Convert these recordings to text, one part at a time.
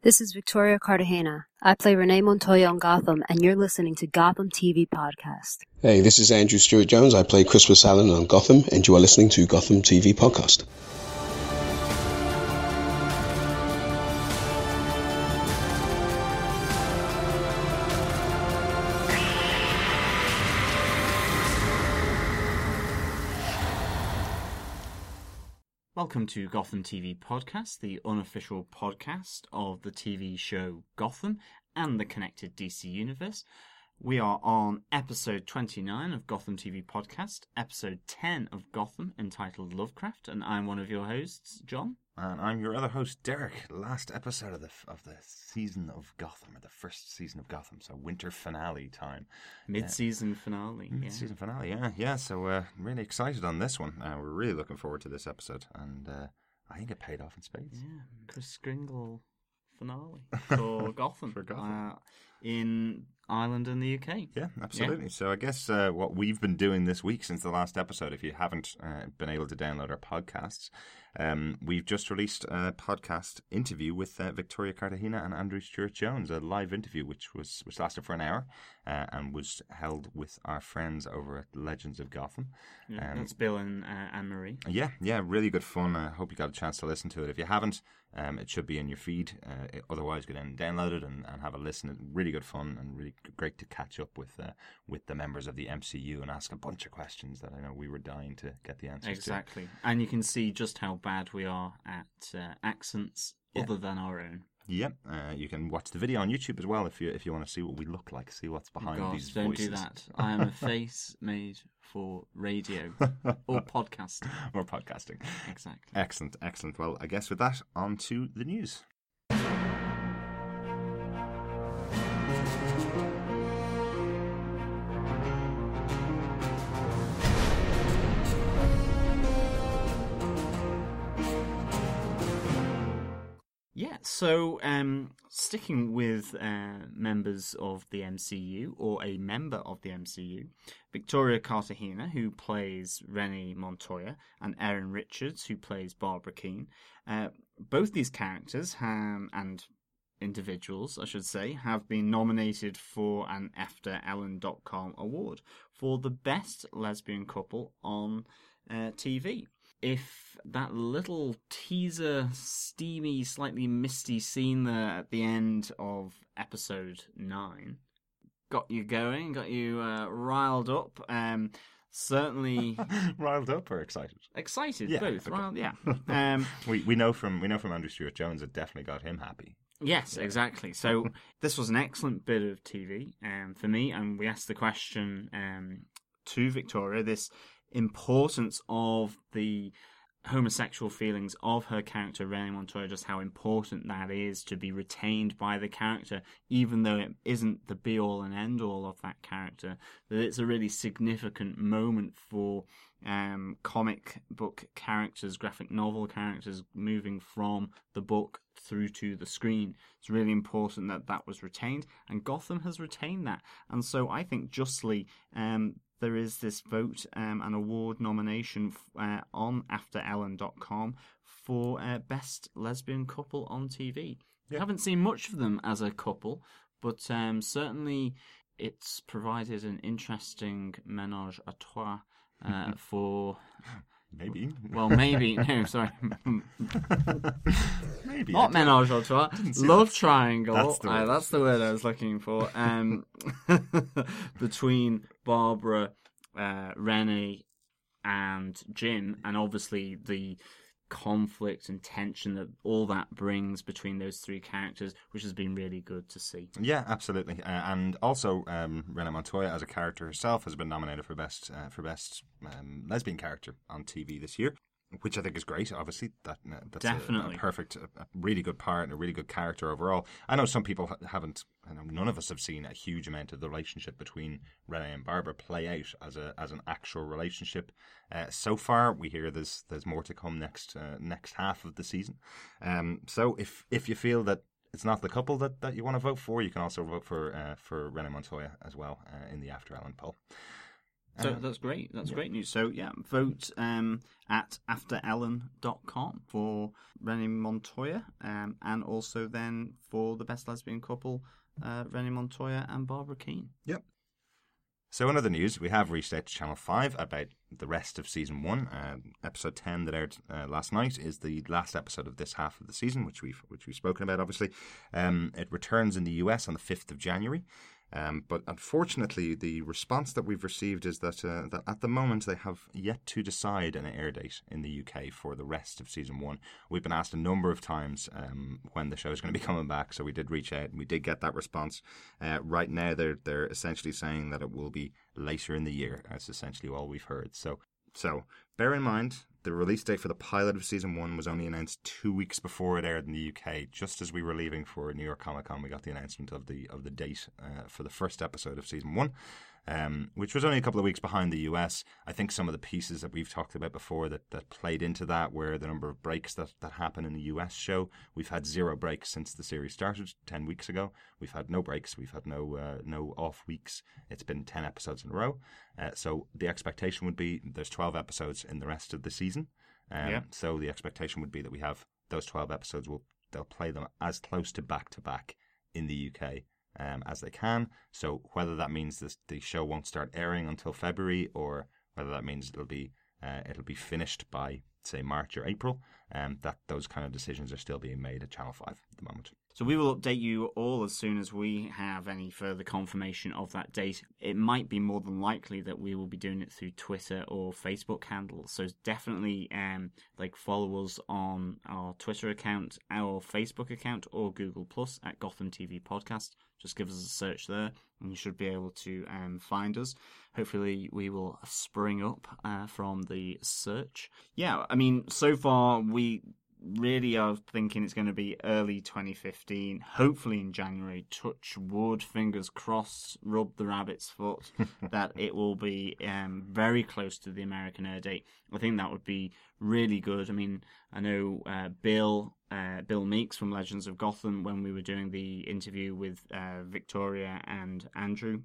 This is Victoria Cartagena. I play Renee Montoya on Gotham, and you're listening to Gotham TV Podcast. Hey, this is Andrew Stewart Jones. I play Crispus Allen on Gotham, and you are listening to Gotham TV Podcast. Welcome to Gotham TV Podcast, the unofficial podcast of the TV show Gotham and the connected DC universe. We are on episode 29 of Gotham TV Podcast, episode 10 of Gotham entitled Lovecraft, and I'm one of your hosts, John. And I'm your other host, Derek. Last episode of the of the season of Gotham, or the first season of Gotham, so winter finale time. Mid-season finale. yeah. Season finale, yeah, yeah. So uh, really excited on this one. Uh, we're really looking forward to this episode, and uh, I think it paid off in spades. Yeah, Kris Kringle finale for Gotham. For Gotham. Uh, in Ireland and the UK. Yeah, absolutely. So I guess uh, what we've been doing this week since the last episode, if you haven't uh, been able to download our podcasts, um, we've just released a podcast interview with uh, Victoria Cartagena and Andrew Stewart Jones, a live interview which was which lasted for an hour uh, and was held with our friends over at Legends of Gotham. Yeah, Um, that's Bill and uh, Anne Marie. Yeah, yeah, really good fun. I hope you got a chance to listen to it. If you haven't, um, it should be in your feed. Uh, it- otherwise, go and download it and, and have a listen. It's really good fun and really great to catch up with uh, with the members of the MCU and ask a bunch of questions that I know we were dying to get the answers to. Exactly. And you can see just how bad we are at uh, accents Yeah. other than our own. Yep, uh, you can watch the video on YouTube as well if you if you want to see what we look like, see what's behind God, these don't voices. do that. I am a face made for radio or podcasting. or podcasting. Exactly. Excellent, excellent. Well, I guess with that, on to the news. So um, sticking with uh, members of the MCU, or a member of the MCU, Victoria Cartagena, who plays Renee Montoya, and Erin Richards, who plays Barbara Kean. Uh, both these characters have, and individuals, I should say, have been nominated for an AfterEllen.com award for the best lesbian couple on uh, TV. If that little teaser, steamy, slightly misty scene there at the end of episode 9 got you going, got you uh, riled up, um, certainly Riled up or excited? excited, Yeah, both, okay. riled, yeah. Um, We we know from we know from Andrew Stewart Jones it definitely got him happy. Yes, exactly. So this was an excellent bit of TV um, for me, and we asked the question um, to Victoria this importance of the homosexual feelings of her character Renee Montoya, just how important that is to be retained by the character, even though it isn't the be all and end all of that character. That it's a really significant moment for um, comic book characters, graphic novel characters moving from the book through to the screen. It's really important that that was retained, and Gotham has retained that. And so I think justly um, there is this vote um, and award nomination f- uh, on AfterEllen.com for uh, Best Lesbian Couple on TV. I haven't seen much of them as a couple, but um, certainly it's provided an interesting menage a trois uh, for. Maybe. Well, maybe no, sorry, Maybe. not menage a trois. Love that. triangle. That's the Uh, word. that's the word I was looking for. Um, between Barbara, uh, Rennie, and Jim, and obviously the conflict and tension that all that brings between those three characters, which has been really good to see. Yeah, absolutely. Uh, and also, um, Rena Montoya as a character herself has been nominated for best uh, for best um, lesbian character on TV this year, which I think is great. Obviously, that uh, that's a- Definitely. a, perfect, a, a really good part and a really good character overall. I know some people haven't. I know none of us have seen a huge amount of the relationship between Renee and Barbara play out as a as an actual relationship. Uh, so far, we hear there's there's more to come next uh, next half of the season. Um, so if if you feel that it's not the couple that, that you want to vote for, you can also vote for uh, for Renee Montoya as well uh, in the After Ellen poll. So Um, that's great. That's great news. So yeah, vote um, at afterellen.com for Renee Montoya um, and also then for the best lesbian couple, uh, Renee Montoya and Barbara Kean. Yep. So, in other news, we have reached out to Channel 5 about the rest of season 1. Uh, episode 10 that aired uh, last night is the last episode of this half of the season, which we've, which we've spoken about, obviously. Um, it returns in the US on the 5th of January. Um, but unfortunately, the response that we've received is that, uh, that at the moment they have yet to decide an air date in the UK for the rest of season one. We've been asked a number of times um, when the show is going to be coming back, so we did reach out and we did get that response. Uh, right now, they're they're essentially saying that it will be later in the year. That's essentially all we've heard. So so bear in mind the release date for the pilot of season one was only announced two weeks before it aired in the UK. Just as we were leaving for New York Comic Con, we got the announcement of the of the date uh, for the first episode of season one, um, which was only a couple of weeks behind the US. I think some of the pieces that we've talked about before that, that played into that were the number of breaks that, that happen in the US show. We've had zero breaks since the series started ten weeks ago. We've had no breaks. We've had no uh, no off weeks. It's been ten episodes in a row. Uh, so the expectation would be there's twelve episodes in the rest of the season. Um, Yeah. So the expectation would be that we have those twelve episodes. Will they'll play them as close to back to back in the UK um, as they can. So whether that means this, the show won't start airing until February, or whether that means it'll be uh, it'll be finished by say March or April, um, that those kind of decisions are still being made at Channel Five at the moment. So we will update you all as soon as we have any further confirmation of that date. It might be more than likely that we will be doing it through Twitter or Facebook handles. So definitely um like follow us on our Twitter account, our Facebook account, or Google Plus at Gotham TV Podcast. Just give us a search there, and you should be able to um, find us. Hopefully, we will spring up uh, from the search. Yeah, I mean, so far we really are thinking it's going to be early 2015, hopefully in January. Touch wood, fingers crossed, rub the rabbit's foot that it will be um, very close to the American air date. I think that would be really good. I mean, I know uh, Bill. Uh, Bill Meeks from Legends of Gotham, when we were doing the interview with uh, Victoria and Andrew,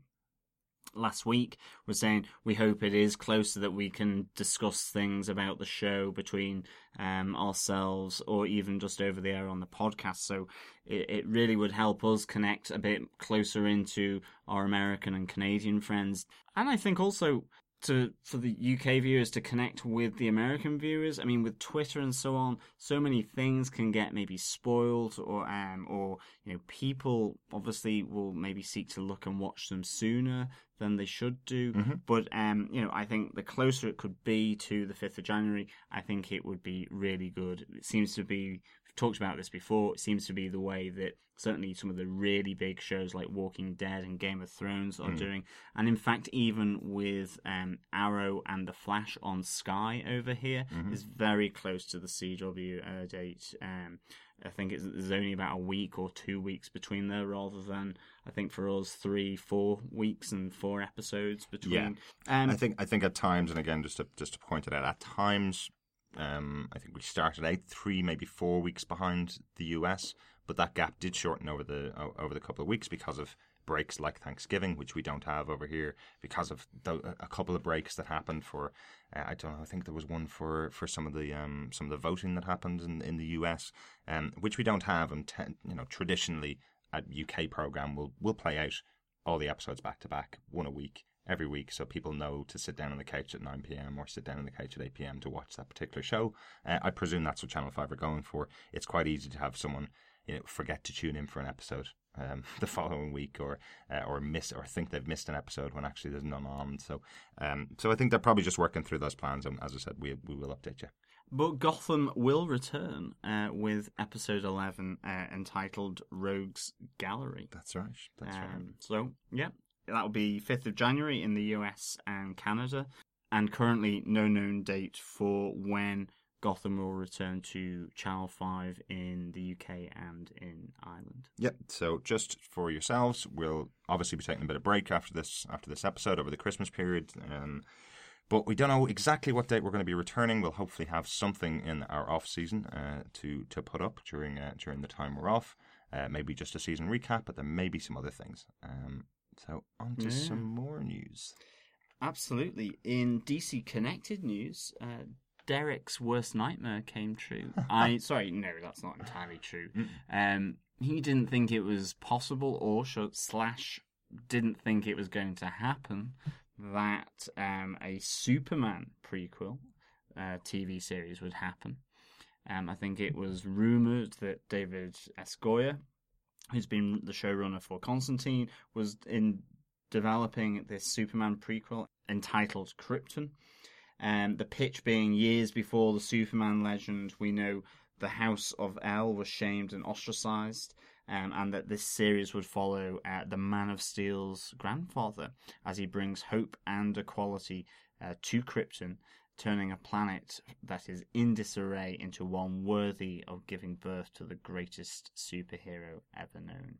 last week was saying we hope it is closer that we can discuss things about the show between um, ourselves or even just over the air on the podcast. So it, it really would help us connect a bit closer into our American and Canadian friends. And I think also to for the UK viewers to connect with the American viewers. I mean, with Twitter and so on, so many things can get maybe spoiled, or um, or you know, people obviously will maybe seek to look and watch them sooner than they should do. But um, you know, I think the closer it could be to the fifth of January, I think it would be really good. It seems to be. Talked about this before. It seems to be the way that certainly some of the really big shows like Walking Dead and Game of Thrones are doing, and in fact, even with um, Arrow and The Flash on Sky over here is very close to the CW air date. Um, I think it's, there's only about a week or two weeks between there, rather than I think for us three, four weeks and four episodes between. Yeah. Um, I think I think at times, and again, just to just to point it out, at times, um, I think we started out three, maybe four weeks behind the US, but that gap did shorten over the over the couple of weeks because of breaks like Thanksgiving, which we don't have over here, because of the, a couple of breaks that happened for. Uh, I don't know. I think there was one for, for some of the um, some of the voting that happened in, in the US, um, which we don't have. And you know, traditionally, a UK program will will play out all the episodes back to back, one a week every week, so people know to sit down on the couch at 9 p.m. or sit down on the couch at 8 p.m. to watch that particular show. Uh, I presume that's what Channel 5 are going for. It's quite easy to have someone you know, forget to tune in for an episode um, the following week or uh, or miss or think they've missed an episode when actually there's none on. So um, so I think they're probably just working through those plans, and as I said, we we will update you. But Gotham will return uh, with episode 11 uh, entitled Rogues Gallery. That's right. That's right. Um, so, yeah, that will be 5th of January in the US and Canada. And currently, no known date for when Gotham will return to Channel 5 in the UK and in Ireland. Yep. So just for yourselves, we'll obviously be taking a bit of break after this after this episode over the Christmas period. Um, but we don't know exactly what date we're going to be returning. We'll hopefully have something in our off season uh, to to put up during uh, during the time we're off. Uh, maybe just a season recap, but there may be some other things. Um, so on to Yeah. some more news. Absolutely. In DC Connected news, uh, Derek's worst nightmare came true. I sorry, no, that's not entirely true. Um, he didn't think it was possible, or slash didn't think it was going to happen that um, a Superman prequel uh, TV series would happen. Um, I think it was rumored that David S. Who's been the showrunner for Constantine, was in developing this Superman prequel entitled Krypton. Um, the pitch being years before the Superman legend, we know the House of El was shamed and ostracized, um, and that this series would follow uh, the Man of Steel's grandfather as he brings hope and equality uh, to Krypton, turning a planet that is in disarray into one worthy of giving birth to the greatest superhero ever known.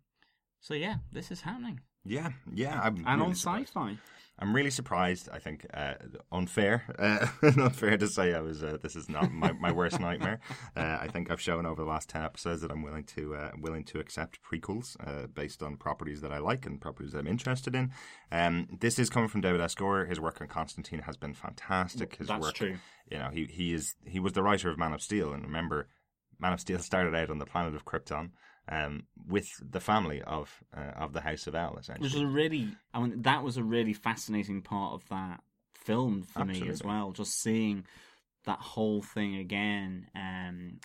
So yeah, this is happening, Yeah, yeah. I'm and really on surprised. sci-fi. I'm really surprised. I think uh, unfair, uh, unfair to say I was. Uh, this is not my, my worst nightmare. Uh, I think I've shown over the last ten episodes that I'm willing to uh, willing to accept prequels uh, based on properties that I like and properties that I'm interested in. Um, this is coming from David S. Goyer. His work on Constantine has been fantastic. His That's work, true. you know, he he is he was the writer of Man of Steel, and remember, Man of Steel started out on the planet of Krypton. Um, with the family of uh, of the House of El, essentially. Which was a really, I mean, that was a really fascinating part of that film for me as well. Just seeing that whole thing again um,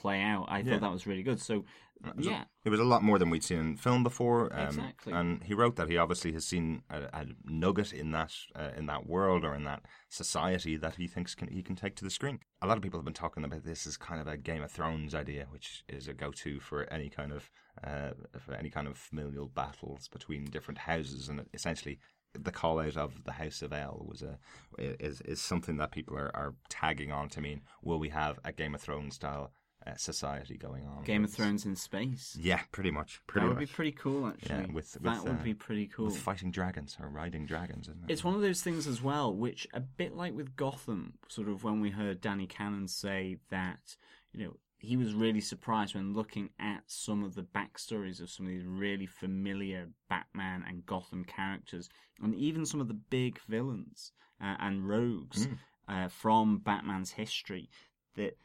play out, I Yeah. thought that was really good. So, It was, yeah, a, it was a lot more than we'd seen in film before. Um, Exactly. And he wrote that he obviously has seen a, a nugget in that uh, in that world or in that society that he thinks can, he can take to the screen. A lot of people have been talking about this as kind of a Game of Thrones idea, which is a go-to for any kind of uh, for any kind of familial battles between different houses, and essentially. The call out of the House of El was a is is something that people are, are tagging on to mean will we have a Game of Thrones style uh, society going on? Game of Thrones in space. yeah, pretty much. Pretty that would much. be pretty cool, actually. Yeah, with- that with, would uh, be pretty cool. With fighting dragons or riding dragons, isn't it? It's one of those things as well, which a bit like with Gotham, sort of when we heard Danny Cannon say that, you know, he was really surprised when looking at some of the backstories of some of these really familiar Batman and Gotham characters, and even some of the big villains uh, and rogues uh, from Batman's history, that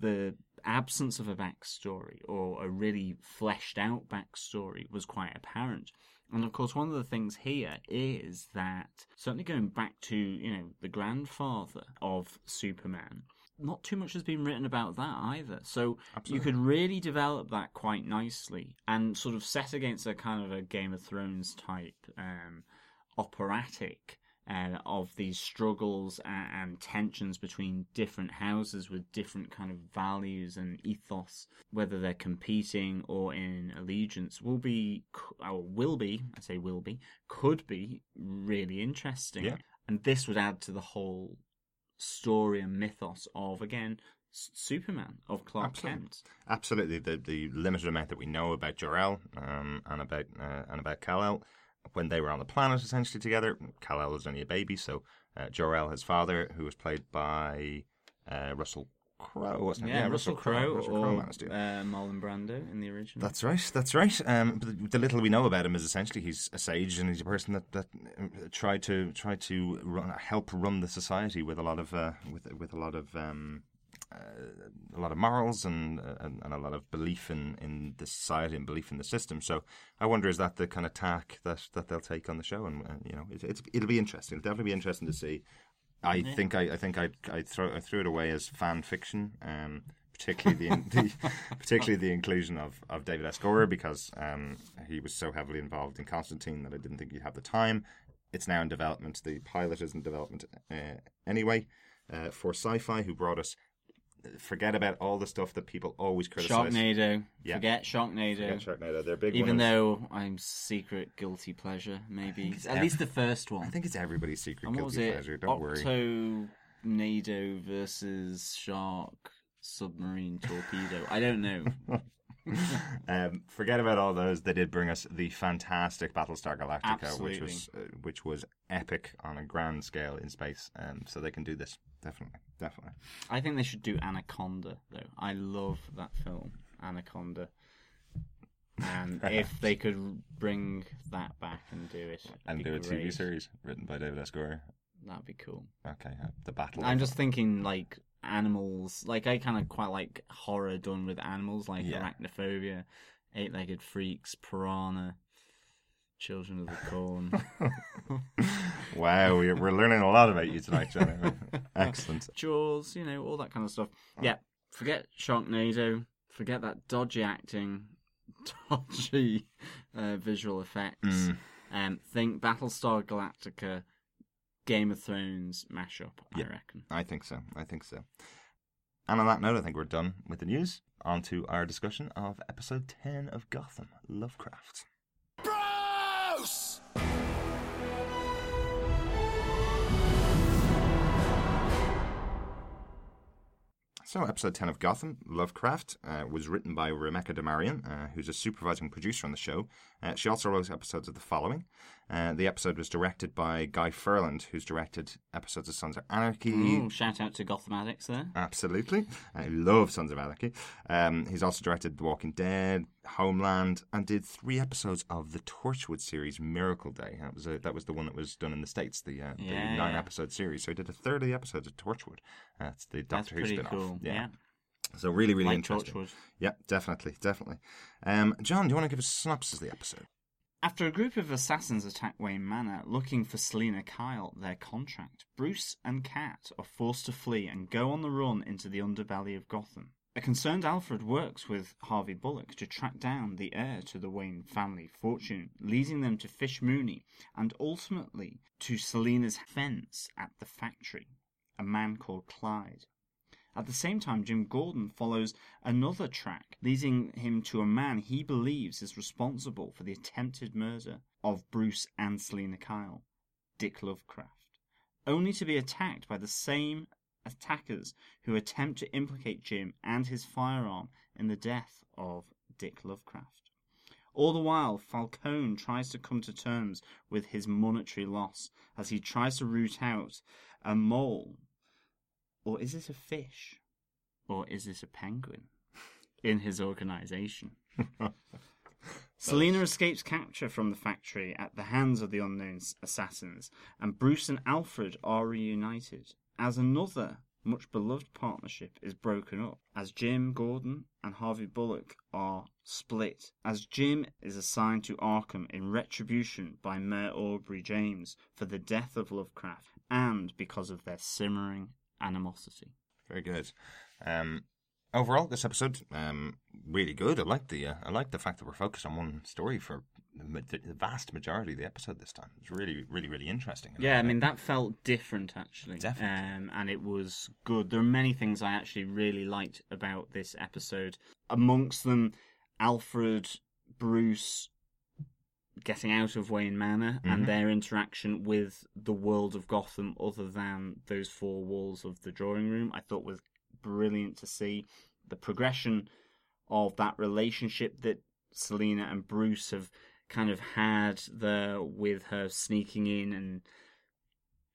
the absence of a backstory or a really fleshed out backstory was quite apparent. And of course, one of the things here is that certainly going back to you know the grandfather of Superman, not too much has been written about that either. So you could really develop that quite nicely and sort of set against a kind of a Game of Thrones type um, operatic uh, of these struggles and, and tensions between different houses with different kind of values and ethos, whether they're competing or in allegiance, will be or will be. I say will be, could be really interesting. Yeah. And this would add to the whole story and mythos of again Superman of Clark Absolutely. Kent. Absolutely, the the limited amount that we know about Jor-El um, and about uh, and about Kal-El when they were on the planet essentially together. Kal-El was only a baby, so uh, Jor-El, his father, who was played by uh, Russell Crowe, wasn't it? Yeah, Russell Crowe Russell or uh, Marlon Brando in the original. That's right. That's right. Um, but the, the little we know about him is essentially he's a sage and he's a person that that um, tried to try to run, help run the society with a lot of uh, with with a lot of um, uh, a lot of morals and, uh, and and a lot of belief in, in the society and belief in the system. So I wonder is that the kind of tack that, that they'll take on the show, and uh, you know it, it's it'll be interesting. It'll definitely be interesting to see. I think I, I think I I throw I threw it away as fan fiction, um, particularly the, the particularly the inclusion of, of David S. Because um, he was so heavily involved in Constantine that I didn't think he'd have the time. It's now in development. The pilot is in development uh, anyway uh, for Syfy, who brought us. Forget about all the stuff that people always criticize. Sharknado. Yeah. Forget Sharknado. Forget Sharknado. They're big. Even winners. though I'm secret guilty pleasure, maybe at ev- least the first one. I think it's everybody's secret and what was guilty it? pleasure. Don't worry. Octonado versus Shark Submarine Torpedo. I don't know. um, forget about all those. They did bring us the fantastic Battlestar Galactica, which was uh, which was epic on a grand scale in space. Um, so they can do this definitely, definitely. I think they should do Anaconda though. I love that film, Anaconda. and if they could bring that back and do it, and do a TV series written by David S. Goyer. that'd be cool. Okay, uh, the battle. I'm just thinking like animals. Like I kind of quite like horror done with animals, like Yeah. arachnophobia, eight-legged freaks, piranha, children of the corn. wow, we're, we're learning a lot about you tonight, Johnny. Excellent. Jaws, you know, all that kind of stuff. Yeah, forget Sharknado, forget that dodgy acting, dodgy uh, visual effects. Mm. Um, think Battlestar Galactica, Game of Thrones mashup. Yeah. I reckon. I think so. I think so. And on that note, I think we're done with the news. On to our discussion of episode 10 of Gotham Lovecraft. Bruce! So, episode 10 of Gotham, Lovecraft, uh, was written by Rebecca Dameron, uh, who's a supervising producer on the show. Uh, she also wrote episodes of the following. Uh, the episode was directed by Guy Ferland, who's directed episodes of Sons of Anarchy, Ooh, shout out to Gotham Addicts there. Absolutely. I love Sons of Anarchy. Um, he's also directed The Walking Dead, Homeland, and did three episodes of the Torchwood series Miracle Day. That was a, that was the one that was done in the States, the, uh, the nine yeah. episode series. So he did a third of the episodes of Torchwood. That's the That's Doctor Who pretty spin-off. cool. Yeah, So really, really like interesting. Torchwood. Yeah, definitely, definitely. Um, John, do you want to give us a synopsis of the episode? After a group of assassins attack Wayne Manor looking for Selina Kyle, their contract, Bruce and Kat are forced to flee and go on the run into the underbelly of Gotham. A concerned Alfred works with Harvey Bullock to track down the heir to the Wayne family fortune, leading them to Fish Mooney and ultimately to Selina's fence at the factory, a man called Clyde. At the same time, Jim Gordon follows another track, leading him to a man he believes is responsible for the attempted murder of Bruce and Selina Kyle, Dick Lovecraft, only to be attacked by the same attackers who attempt to implicate Jim and his firearm in the death of Dick Lovecraft. All the while, Falcone tries to come to terms with his monetary loss as he tries to root out a mole or is it a fish? Or is this a penguin? In his organization. Selina escapes capture from the factory at the hands of the unknown assassins, and Bruce and Alfred are reunited as another much beloved partnership is broken up, as Jim Gordon and Harvey Bullock are split, as Jim is assigned to Arkham in retribution by Mayor Aubrey James for the death of Lovecraft, and because of their simmering animosity. Very good. Um, overall, this episode um, really good. I like the uh, I like the fact that we're focused on one story for the, the vast majority of the episode this time. It's really, really, really interesting. Yeah, I mean that felt different actually, Definitely. um, and it was good. There are many things I actually really liked about this episode. Amongst them, Alfred, Bruce getting out of Wayne Manor Mhm. and their interaction with the world of Gotham, other than those four walls of the drawing room, I thought was brilliant to see. The progression of that relationship that Selina and Bruce have kind of had there with her sneaking in and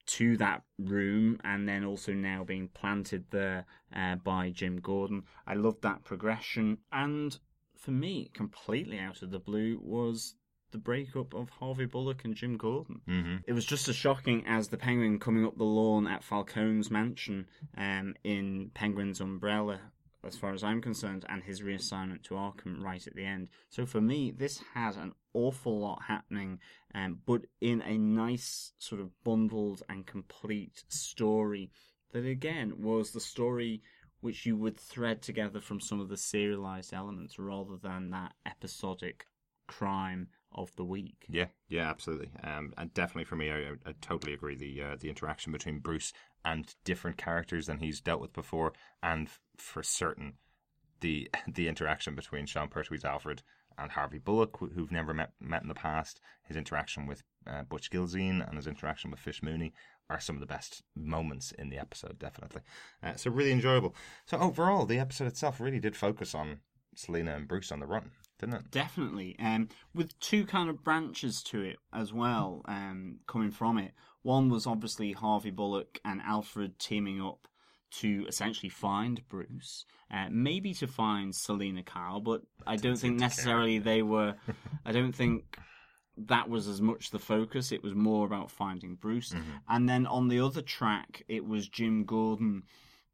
to that room and then also now being planted there uh, by Jim Gordon. I loved that progression. And for me, completely out of the blue, was the breakup of Harvey Bullock and Jim Gordon. hmm It was just as shocking as the penguin coming up the lawn at Falcone's mansion um, in Penguin's Umbrella, as far as I'm concerned, and his reassignment to Arkham right at the end. So for me, this had an awful lot happening, um, but in a nice sort of bundled and complete story that again was the story which you would thread together from some of the serialized elements rather than that episodic crime of the week. Yeah, yeah, absolutely. Um, and definitely for me, I, I, totally agree. The uh, the interaction between Bruce and different characters than he's dealt with before, and f- for certain, the the interaction between Sean Pertwee's Alfred and Harvey Bullock, who- who've never met met in the past, his interaction with uh, Butch Gilzean and his interaction with Fish Mooney are some of the best moments in the episode. Definitely, uh, so really enjoyable. So overall, the episode itself really did focus on Selina and Bruce on the run, didn't it? Definitely, um, with two kind of branches to it as well, um, coming from it. One was obviously Harvey Bullock and Alfred teaming up to essentially find Bruce, uh, maybe to find Selina Kyle, but I don't think necessarily they were. I don't think that was as much the focus. It was more about finding Bruce. Mm-hmm. And then on the other track, it was Jim Gordon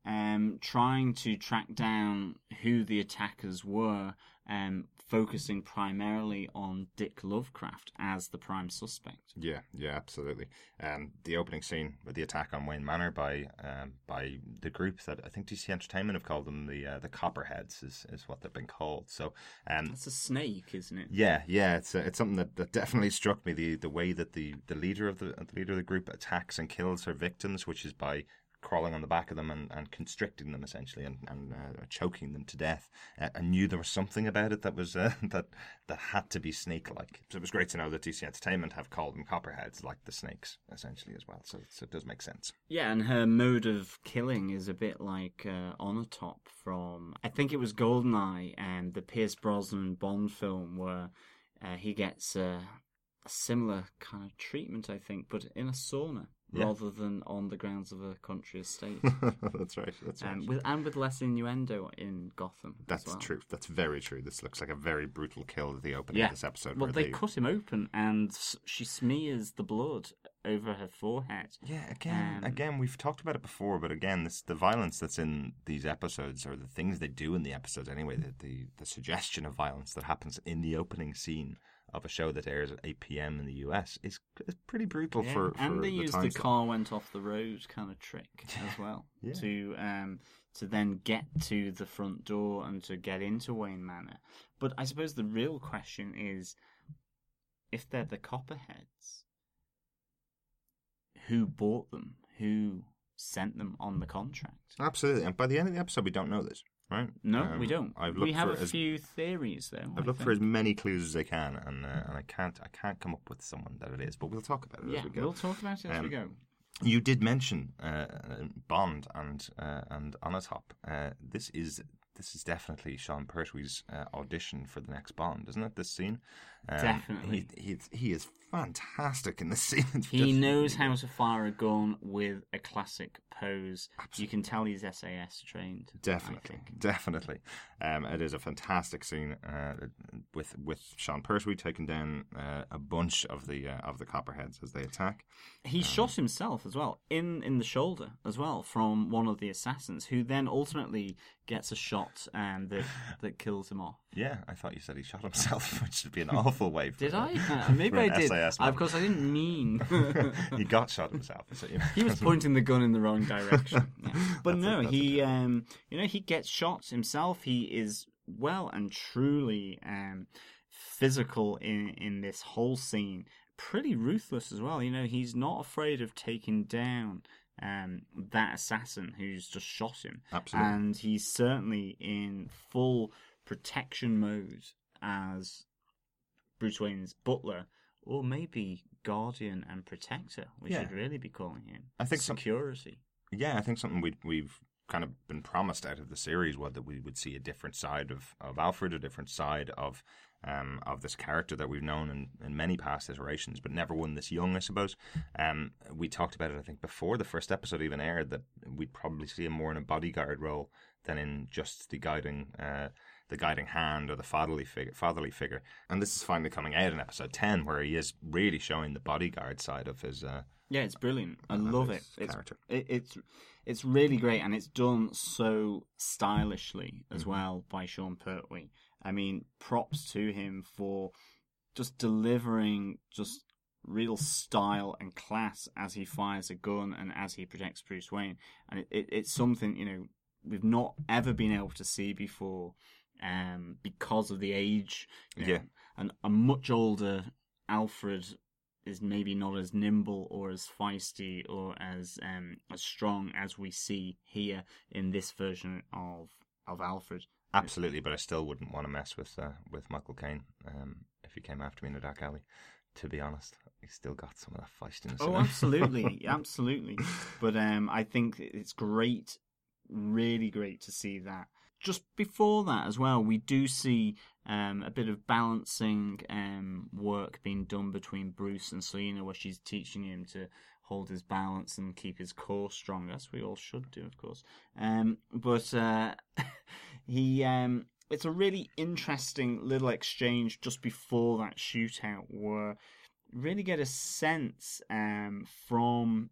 um, trying to track down who the attackers were, um, focusing primarily on Dick Lovecraft as the prime suspect. Yeah, yeah, absolutely. Um, the opening scene with the attack on Wayne Manor by um, by the group that I think DC Entertainment have called them the uh, the Copperheads is, is what they've been called. So, um, That's a snake, isn't it? yeah, yeah, it's uh, it's something that, that definitely struck me the the way that the, the leader of the the leader of the group attacks and kills her victims, which is by crawling on the back of them and, and constricting them essentially and, and uh, choking them to death. Uh, I knew there was something about it that was uh, that that had to be snake like. So it was great to know that DC Entertainment have called them copperheads like the snakes essentially as well. So, so it does make sense. Yeah, and her mode of killing is a bit like uh, Onatopp from I think it was Goldeneye and the Pierce Brosnan Bond film where uh, he gets a similar kind of treatment, I think, but in a sauna Yeah. rather than on the grounds of a country estate, that's right. That's right. um, with and with less innuendo in Gotham. as That's well. true. That's very true. This looks like a very brutal kill at the opening Yeah. of this episode. Well, where they cut him open, and she smears the blood over her forehead. Yeah, again, Um, again, we've talked about it before, but again, this the violence that's in these episodes, or the things they do in the episodes, anyway, the the, the suggestion of violence that happens in the opening scene of a show that airs at eight p.m. in the U.S. is, is pretty brutal Yeah, for, for and they the use the slot. car went off the road kind of trick as well Yeah. to um to then get to the front door and to get into Wayne Manor. But I suppose the real question is, if they're the Copperheads, who bought them? Who sent them on the contract? Absolutely, and by the end of the episode, we don't know this, right? No, Um, we don't. I've we have a as, few theories though. I've I looked for as many clues as I can, and uh, and I can't I can't come up with someone that it is, but we'll talk about it Yeah, as we go. we'll talk about it as we Um, go. You did mention uh, Bond and uh, and Onatopp. Uh, this is this is definitely Sean Pertwee's uh, audition for the next Bond, isn't it? This scene, um, Definitely. He, he he is fantastic in this scene. He knows how to fire a gun with a classic pose. You can tell he's SAS trained. Definitely, definitely. Um, it is a fantastic scene uh, with with Sean Pertwee taking down uh, a bunch of the uh, of the Copperheads as they attack. He shot himself as well in in the shoulder as well from one of the assassins, who then ultimately gets a shot and that that kills him off. Yeah, I thought you said he shot himself, which would be an awful way. For Did I? Uh, Maybe I did. SAS I, man. of course, I didn't mean. he got shot himself. you he was pointing the gun in the wrong direction. Yeah. But That's no, that's he, um, you know, he gets shot himself. He is well and truly um, physical in in this whole scene. Pretty ruthless as well. You know, he's not afraid of taking down um, that assassin who's just shot him. Absolutely. And he's certainly in full protection mode as Bruce Wayne's butler, or maybe guardian and protector. We Yeah. should really be calling him. I think some- security. Yeah, I think something we we've kind of been promised out of the series was that we would see a different side of, of Alfred, a different side of um, of this character that we've known in, in many past iterations, but never one this young, I suppose. Um, we talked about it, I think, before the first episode even aired, that we'd probably see him more in a bodyguard role than in just the guiding uh, the guiding hand or the fatherly figure, fatherly figure. And this is finally coming out in episode ten, where he is really showing the bodyguard side of his. Uh, Yeah, it's brilliant. I love it. It's, it. It's it's really great, and it's done so stylishly as Mm-hmm. well by Sean Pertwee. I mean, props to him for just delivering just real style and class as he fires a gun and as he protects Bruce Wayne. And it, it, it's something you know we've not ever been able to see before, um, because of the age. you know. Yeah. and a much older Alfred is maybe not as nimble or as feisty or as um, as strong as we see here in this version of of Alfred. Absolutely, but I still wouldn't want to mess with uh, with Michael Caine um, if he came after me in a dark alley. To be honest, he's still got some of that feistiness. Oh, absolutely, absolutely. But um, I think it's great, really great to see that. Just before that as well, we do see um, a bit of balancing um, work being done between Bruce and Selina, where she's teaching him to hold his balance and keep his core strong. As we all should do, of course. Um, but uh, he, um, it's a really interesting little exchange just before that shootout, where you really get a sense um, from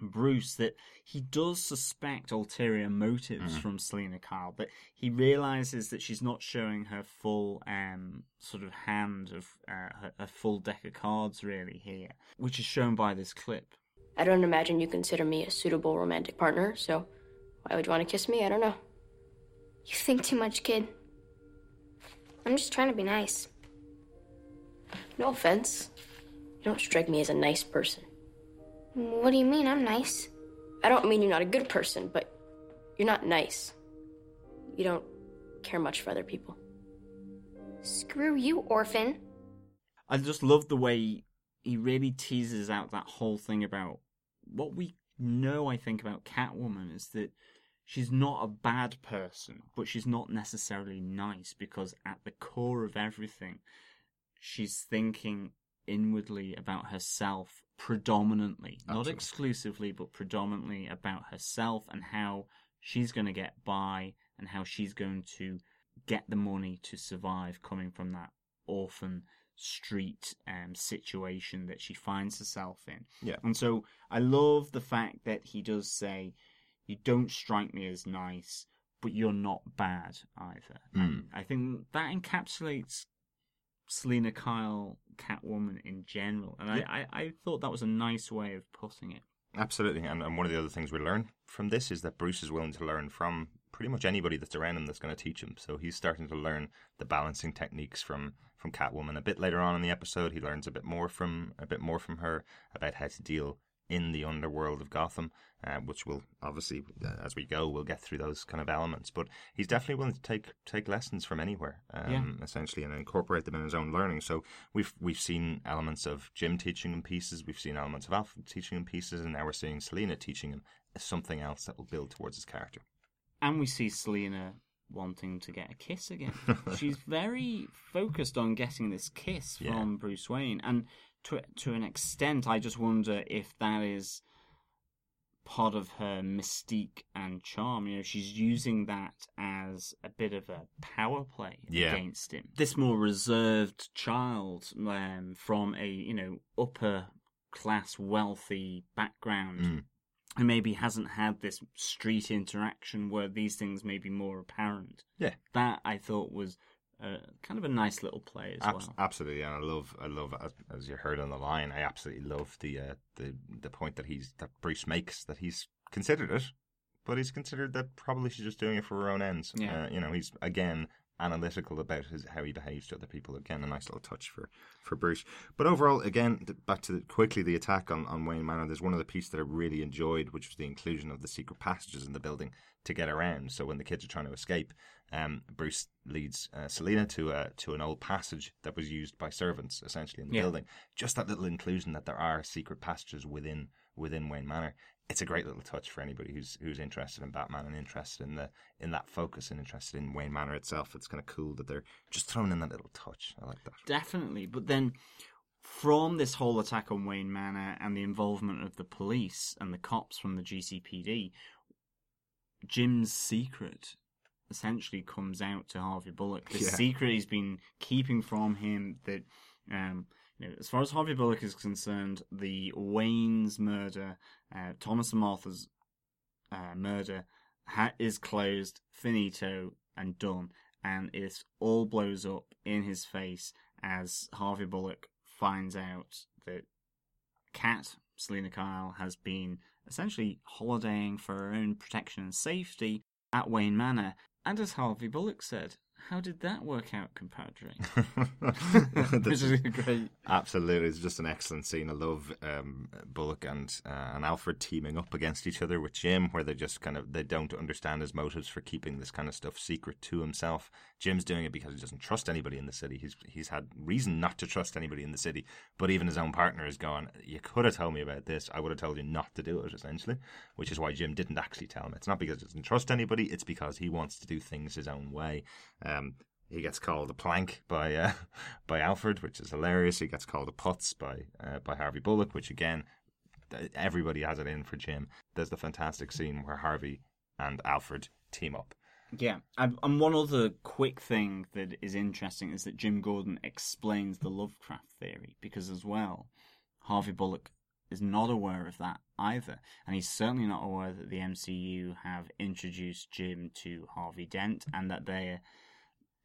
Bruce that he does suspect ulterior motives Mhm. from Selina Kyle, but he realizes that she's not showing her full um, sort of hand of uh, her, her full deck of cards really here, which is shown by this clip. I don't imagine you consider me a suitable romantic partner, so why would you want to kiss me? I don't know. You think too much, kid. I'm just trying to be nice. No offense. You don't strike me as a nice person. What do you mean? I'm nice. I don't mean you're not a good person, but you're not nice. You don't care much for other people. Screw you, orphan. I just love the way he really teases out that whole thing about what we know, I think, about Catwoman is that she's not a bad person, but she's not necessarily nice because at the core of everything, she's thinking inwardly about herself predominantly, not exclusively, but predominantly about herself and how she's going to get by and how she's going to get the money to survive coming from that orphan street um, situation that she finds herself in. Yeah. And so I love the fact that he does say, You don't strike me as nice, but you're not bad either. And I think that encapsulates Selina Kyle, Catwoman in general. And Yeah. I, I, I thought that was a nice way of putting it. Absolutely, and, and one of the other things we learn from this is that Bruce is willing to learn from pretty much anybody that's around him that's going to teach him. So he's starting to learn the balancing techniques from from Catwoman. A bit later on in the episode, he learns a bit more from a bit more from her about how to deal in the underworld of Gotham, uh, which will obviously, uh, as we go, we'll get through those kind of elements. But he's definitely willing to take take lessons from anywhere, um, Yeah. essentially, and incorporate them in his own learning. So we've we've seen elements of Jim teaching him pieces, we've seen elements of Alfred teaching him pieces, and now we're seeing Selina teaching him something else that will build towards his character. And we see Selina wanting to get a kiss again. She's very focused on getting this kiss Yeah. from Bruce Wayne, and to to an extent, I just wonder if that is part of her mystique and charm. You know, she's using that as a bit of a power play Yeah. against him. This more reserved child um, from a you know upper class wealthy background Mm. who maybe hasn't had this street interaction where these things may be more apparent. Yeah. That I thought was uh, kind of a nice little play as Abs- well. Absolutely, and I love, I love, as, as you heard on the line, I absolutely love the uh, the the point that he's that Bruce makes that he's considered it, but he's considered that probably she's just doing it for her own ends. Yeah. Uh, you know, he's again analytical about his how he behaves to other people. Again, a nice little touch for for Bruce. But overall, again, th- back to the, quickly the attack on on Wayne Manor. There's one of the pieces that I really enjoyed, which was the inclusion of the secret passages in the building to get around. So when the kids are trying to escape, um, Bruce leads uh, Selina to a to an old passage that was used by servants essentially in the Yeah. building. Just that little inclusion that there are secret passages within within Wayne Manor. It's a great little touch for anybody who's who's interested in Batman and interested in the in that focus and interested in Wayne Manor itself. It's kind of cool that they're just throwing in that little touch. I like that. Definitely. But then from this whole attack on Wayne Manor and the involvement of the police and the cops from the GCPD, Jim's secret essentially comes out to Harvey Bullock. The Yeah. secret he's been keeping from him that um you know, as far as Harvey Bullock is concerned, the Wayne's murder, uh, Thomas and Martha's uh, murder ha- is closed, finito, and done. And it all blows up in his face as Harvey Bullock finds out that Cat Selina Kyle, has been essentially holidaying for her own protection and safety at Wayne Manor. And as Harvey Bullock said, how did that work out, compadre? Which is great. Absolutely, it's just an excellent scene. I love um, Bullock and uh, and Alfred teaming up against each other with Jim, where they just kind of they don't understand his motives for keeping this kind of stuff secret to himself. Jim's doing it because he doesn't trust anybody in the city. He's he's had reason not to trust anybody in the city, but even his own partner is gone. You could have told me about this. I would have told you not to do it. Essentially, which is why Jim didn't actually tell him. It's not because he doesn't trust anybody. It's because he wants to do things his own way. Um, he gets called a plank by uh, by Alfred, which is hilarious. He gets called a putz by uh, by Harvey Bullock, which again everybody has it in for Jim. There's the fantastic scene where Harvey and Alfred team up. Yeah, and one other quick thing that is interesting is that Jim Gordon explains the Lovecraft theory because, as well, Harvey Bullock is not aware of that either, and he's certainly not aware that the MCU have introduced Jim to Harvey Dent and that they're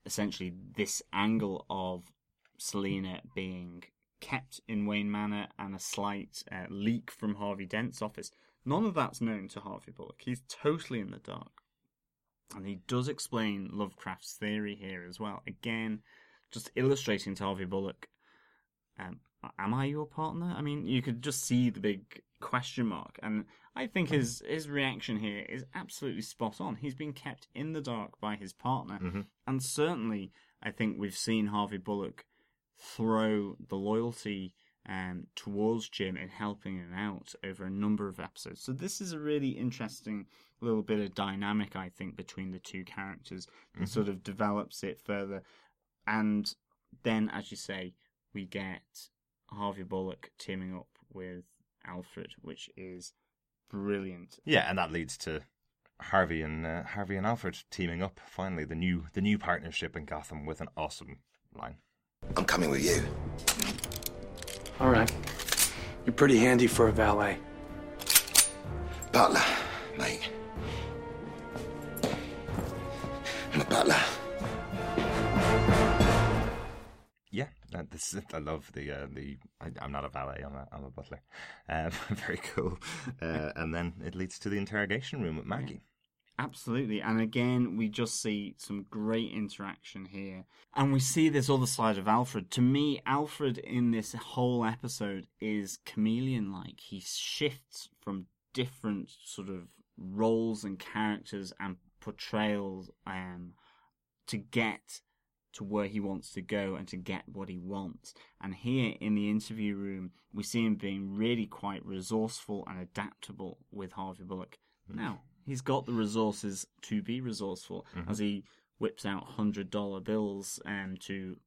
essentially this angle of Selina being kept in Wayne Manor and a slight uh, leak from Harvey Dent's office. None of that's known to Harvey Bullock. He's totally in the dark. And he does explain Lovecraft's theory here as well. Again, just illustrating to Harvey Bullock, um, am I your partner? I mean, you could just see the big question mark. And I think his, his reaction here is absolutely spot on. He's been kept in the dark by his partner. Mhm. And certainly, I think we've seen Harvey Bullock throw the loyalty um, towards Jim in helping him out over a number of episodes. So this is a really interesting little bit of dynamic, I think, between the two characters and sort of develops it further. And then, as you say, we get Harvey Bullock teaming up with Alfred, which is brilliant. Yeah, and that leads to Harvey and uh, Harvey and Alfred teaming up. Finally, the new the new partnership in Gotham with an awesome line. I'm coming with you. All right. You're pretty handy for a valet. Butler, mate. I'm a butler. This is, I love the uh, the. I, I'm not a valet. I'm a I'm a butler. Um, very cool. Uh, and then it leads to the interrogation room with Maggie. Absolutely. And again, we just see some great interaction here. And we see this other side of Alfred. To me, Alfred in this whole episode is chameleon like. He shifts from different sort of roles and characters and portrayals um, to get to where he wants to go and to get what he wants. And here in the interview room, we see him being really quite resourceful and adaptable with Harvey Bullock. Now, he's got the resources to be resourceful as he whips out hundred dollar bills um, to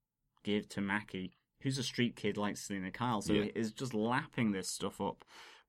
give to Mackie, who's a street kid like Selina Kyle. So Yeah. he is just lapping this stuff up.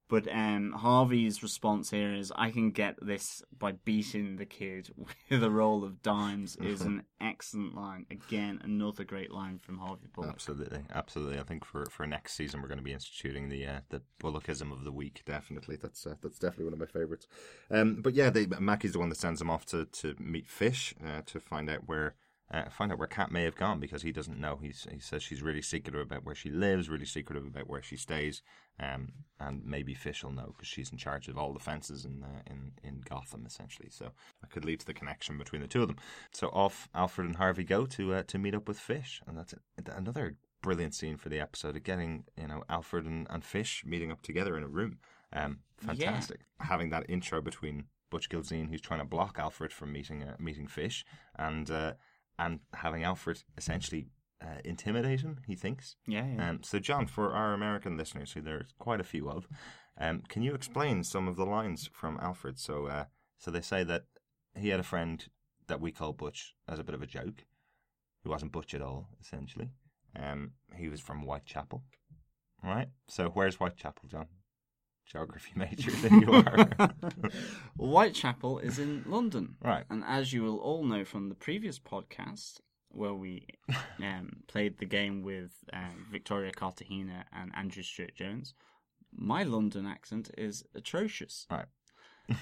But um, Harvey's response here is, "I can get this by beating the kid with a roll of dimes." is an excellent line. Again, another great line from Harvey Bullock. Absolutely, absolutely. I think for, for next season we're going to be instituting the uh, the Bullockism of the week. Definitely, that's uh, that's definitely one of my favorites. Um, but yeah, they, Mackie's the one that sends him off to, to meet Fish uh, to find out where uh, find out where Kat may have gone because he doesn't know. He's he says she's really secretive about where she lives, really secretive about where she stays, um, and maybe Fish will know because she's in charge of all the fences in uh, in in Gotham essentially. So that could lead to the connection between the two of them. So off Alfred and Harvey go to uh, to meet up with Fish, and that's another brilliant scene for the episode of getting you know Alfred and, and Fish meeting up together in a room. Um, fantastic. Having that intro between Butch Gilzean, who's trying to block Alfred from meeting uh, meeting Fish, and uh, and having Alfred essentially uh, intimidate him. He thinks. Yeah, yeah. Um, so, John, for our American listeners, who there's quite a few of, um, can you explain some of the lines from Alfred? So, uh, so they say that he had a friend that we call Butch as a bit of a joke, who wasn't Butch at all, essentially. Um, he was from Whitechapel, right? So, where's Whitechapel, John? Geography major that you are. Whitechapel is in London. Right. And as you will all know from the previous podcast, where we um, played the game with um, Victoria Cartagena and Andrew Stewart Jones, my London accent is atrocious. Right.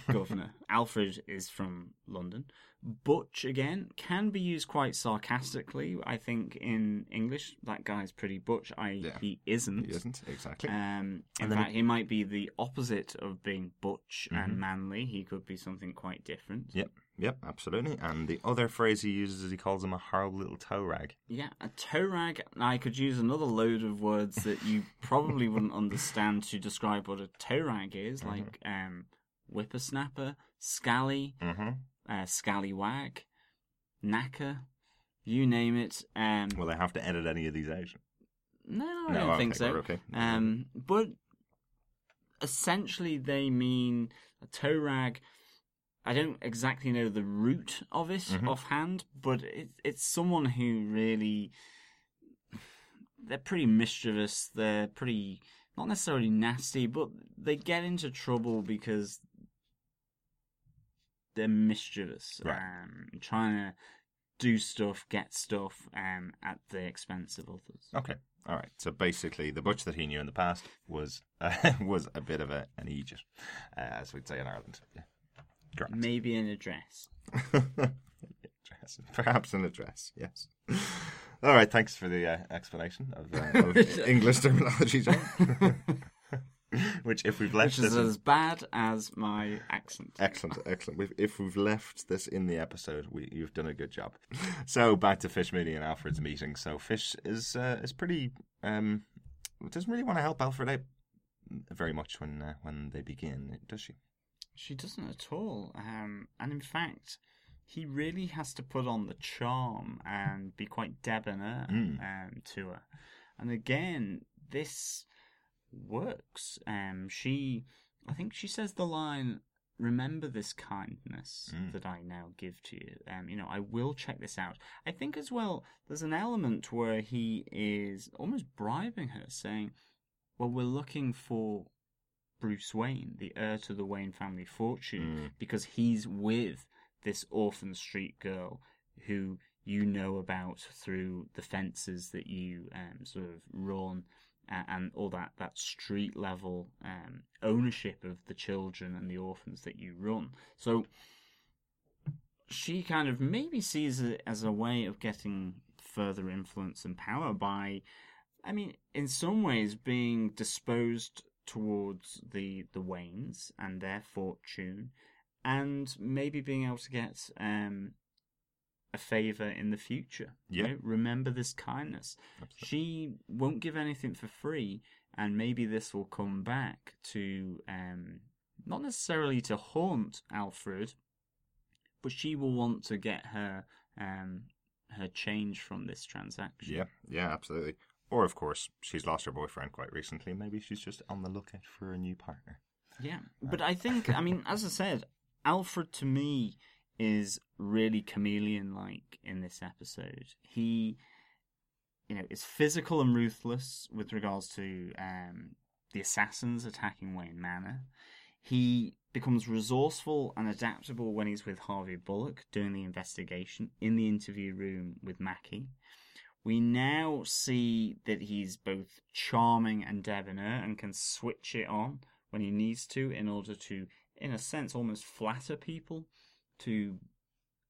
Governor. Alfred is from London. Butch, again, can be used quite sarcastically. I think in English, that guy's pretty butch. I Yeah. he isn't. he isn't exactly. Um, in And then- fact, he might be the opposite of being butch Mhm. and manly. He could be something quite different. Yep, yep, absolutely. And the other phrase he uses is he calls him a horrible little toe rag. Yeah, a toe rag. I could use another load of words that you probably wouldn't understand to describe what a toe rag is, Mm-hmm. like um, whippersnapper, scally, Mm-hmm. Uh, scallywag, knacker, you name it. Um, Will they have to edit any of these out? no, I No, don't okay, think so. okay. Um, but essentially, they mean a toe rag. I don't exactly know the root of it Mhm. offhand, but it, it's someone who really they're pretty mischievous. They're pretty not necessarily nasty, but they get into trouble because they're mischievous, Right. um, trying to do stuff, get stuff, um, at the expense of others. Okay. All right. So basically, the Butch that he knew in the past was uh, was a bit of a, an idiot, uh, as we'd say in Ireland. Yeah. Correct. Maybe an a dress. Dress. Perhaps an address, yes. All right, thanks for the uh, explanation of, uh, of English terminology, John. Which, if we've left Which is this, as bad as my accent. excellent, excellent. We've, if we've left this in the episode, we, you've done a good job. So back to Fish Mooney and Alfred's meeting. So Fish is uh, is pretty um, doesn't really want to help Alfred out very much when uh, when they begin, does she? She doesn't at all. Um, and in fact, he really has to put on the charm and be quite debonair Mm. um, to her. And again, this works. Um, she, I think she says the line, "Remember this kindness Mm. that I now give to you." Um, you know, I will check this out. I think as well, there's an element where he is almost bribing her, saying, "Well, we're looking for." Bruce Wayne, the heir to the Wayne family fortune, Mm. because he's with this orphan street girl who you know about through the fences that you um, sort of run and all that, that street level um, ownership of the children and the orphans that you run. So she kind of maybe sees it as a way of getting further influence and power by, I mean, in some ways being disposed towards the the Waynes and their fortune, and maybe being able to get um, a favor in the future. you Yeah. know? remember this kindness. She won't give anything for free, and maybe this will come back to um, not necessarily to haunt Alfred, but she will want to get her um, her change from this transaction. Yeah, yeah, absolutely. Or, of course, she's lost her boyfriend quite recently. Maybe she's just on the lookout for a new partner. Yeah, but I think, I mean, as I said, Alfred to me is really chameleon like in this episode. He, you know, is physical and ruthless with regards to um, the assassins attacking Wayne Manor. He becomes resourceful and adaptable when he's with Harvey Bullock doing the investigation in the interview room with Mackie. We now see that he's both charming and debonair and can switch it on when he needs to in order to, in a sense, almost flatter people, to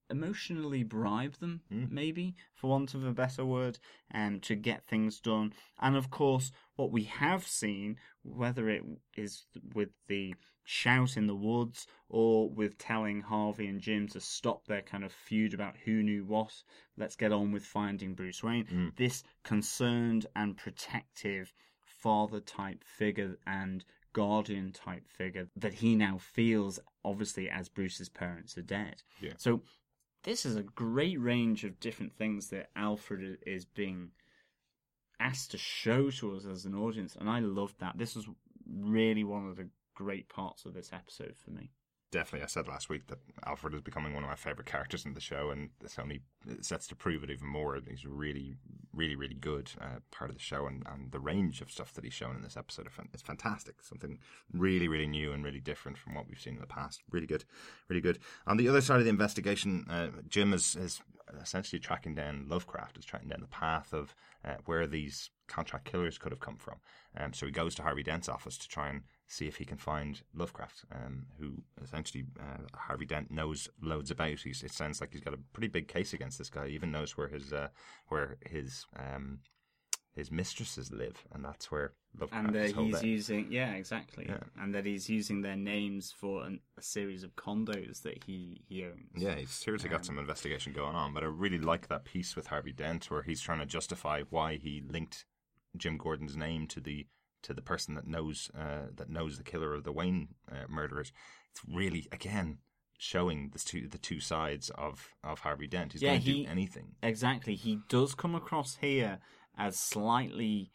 emotionally bribe them, Mm. maybe, for want of a better word, um, to get things done. And of course, what we have seen, whether it is with the shout in the woods or with telling Harvey and Jim to stop their kind of feud about who knew what, let's get on with finding Bruce Wayne, Mm. this concerned and protective father type figure and guardian type figure that he now feels obviously as Bruce's parents are dead. Yeah. So this is a great range of different things that Alfred is being asked to show to us as an audience, and I loved that. This was really one of the great parts of this episode for me. Definitely, I said last week that Alfred is becoming one of my favorite characters in the show, and this only sets to prove it even more. He's really, really, really good uh, part of the show, and, and the range of stuff that he's shown in this episode is fantastic. Something really, really new and really different from what we've seen in the past. Really good, really good. On the other side of the investigation, uh, Jim is, is essentially tracking down Lovecraft, is tracking down the path of uh, where these contract killers could have come from. Um, so he goes to Harvey Dent's office to try and see if he can find Lovecraft, um, who essentially uh, Harvey Dent knows loads about. He's, it sounds like he's got a pretty big case against this guy. He even knows where his uh, where his um, his mistresses live, and that's where Lovecraft And that he's out. using, yeah, exactly. Yeah. And that he's using their names for an, a series of condos that he, he owns. Yeah, he's seriously got Um, some investigation going on. But I really like that piece with Harvey Dent where he's trying to justify why he linked Jim Gordon's name to the to the person that knows uh, that knows the killer of the Wayne uh, murderers. It's really again showing the two the two sides of of Harvey Dent. He's Yeah, going to he- do anything. Exactly. He does come across here as slightly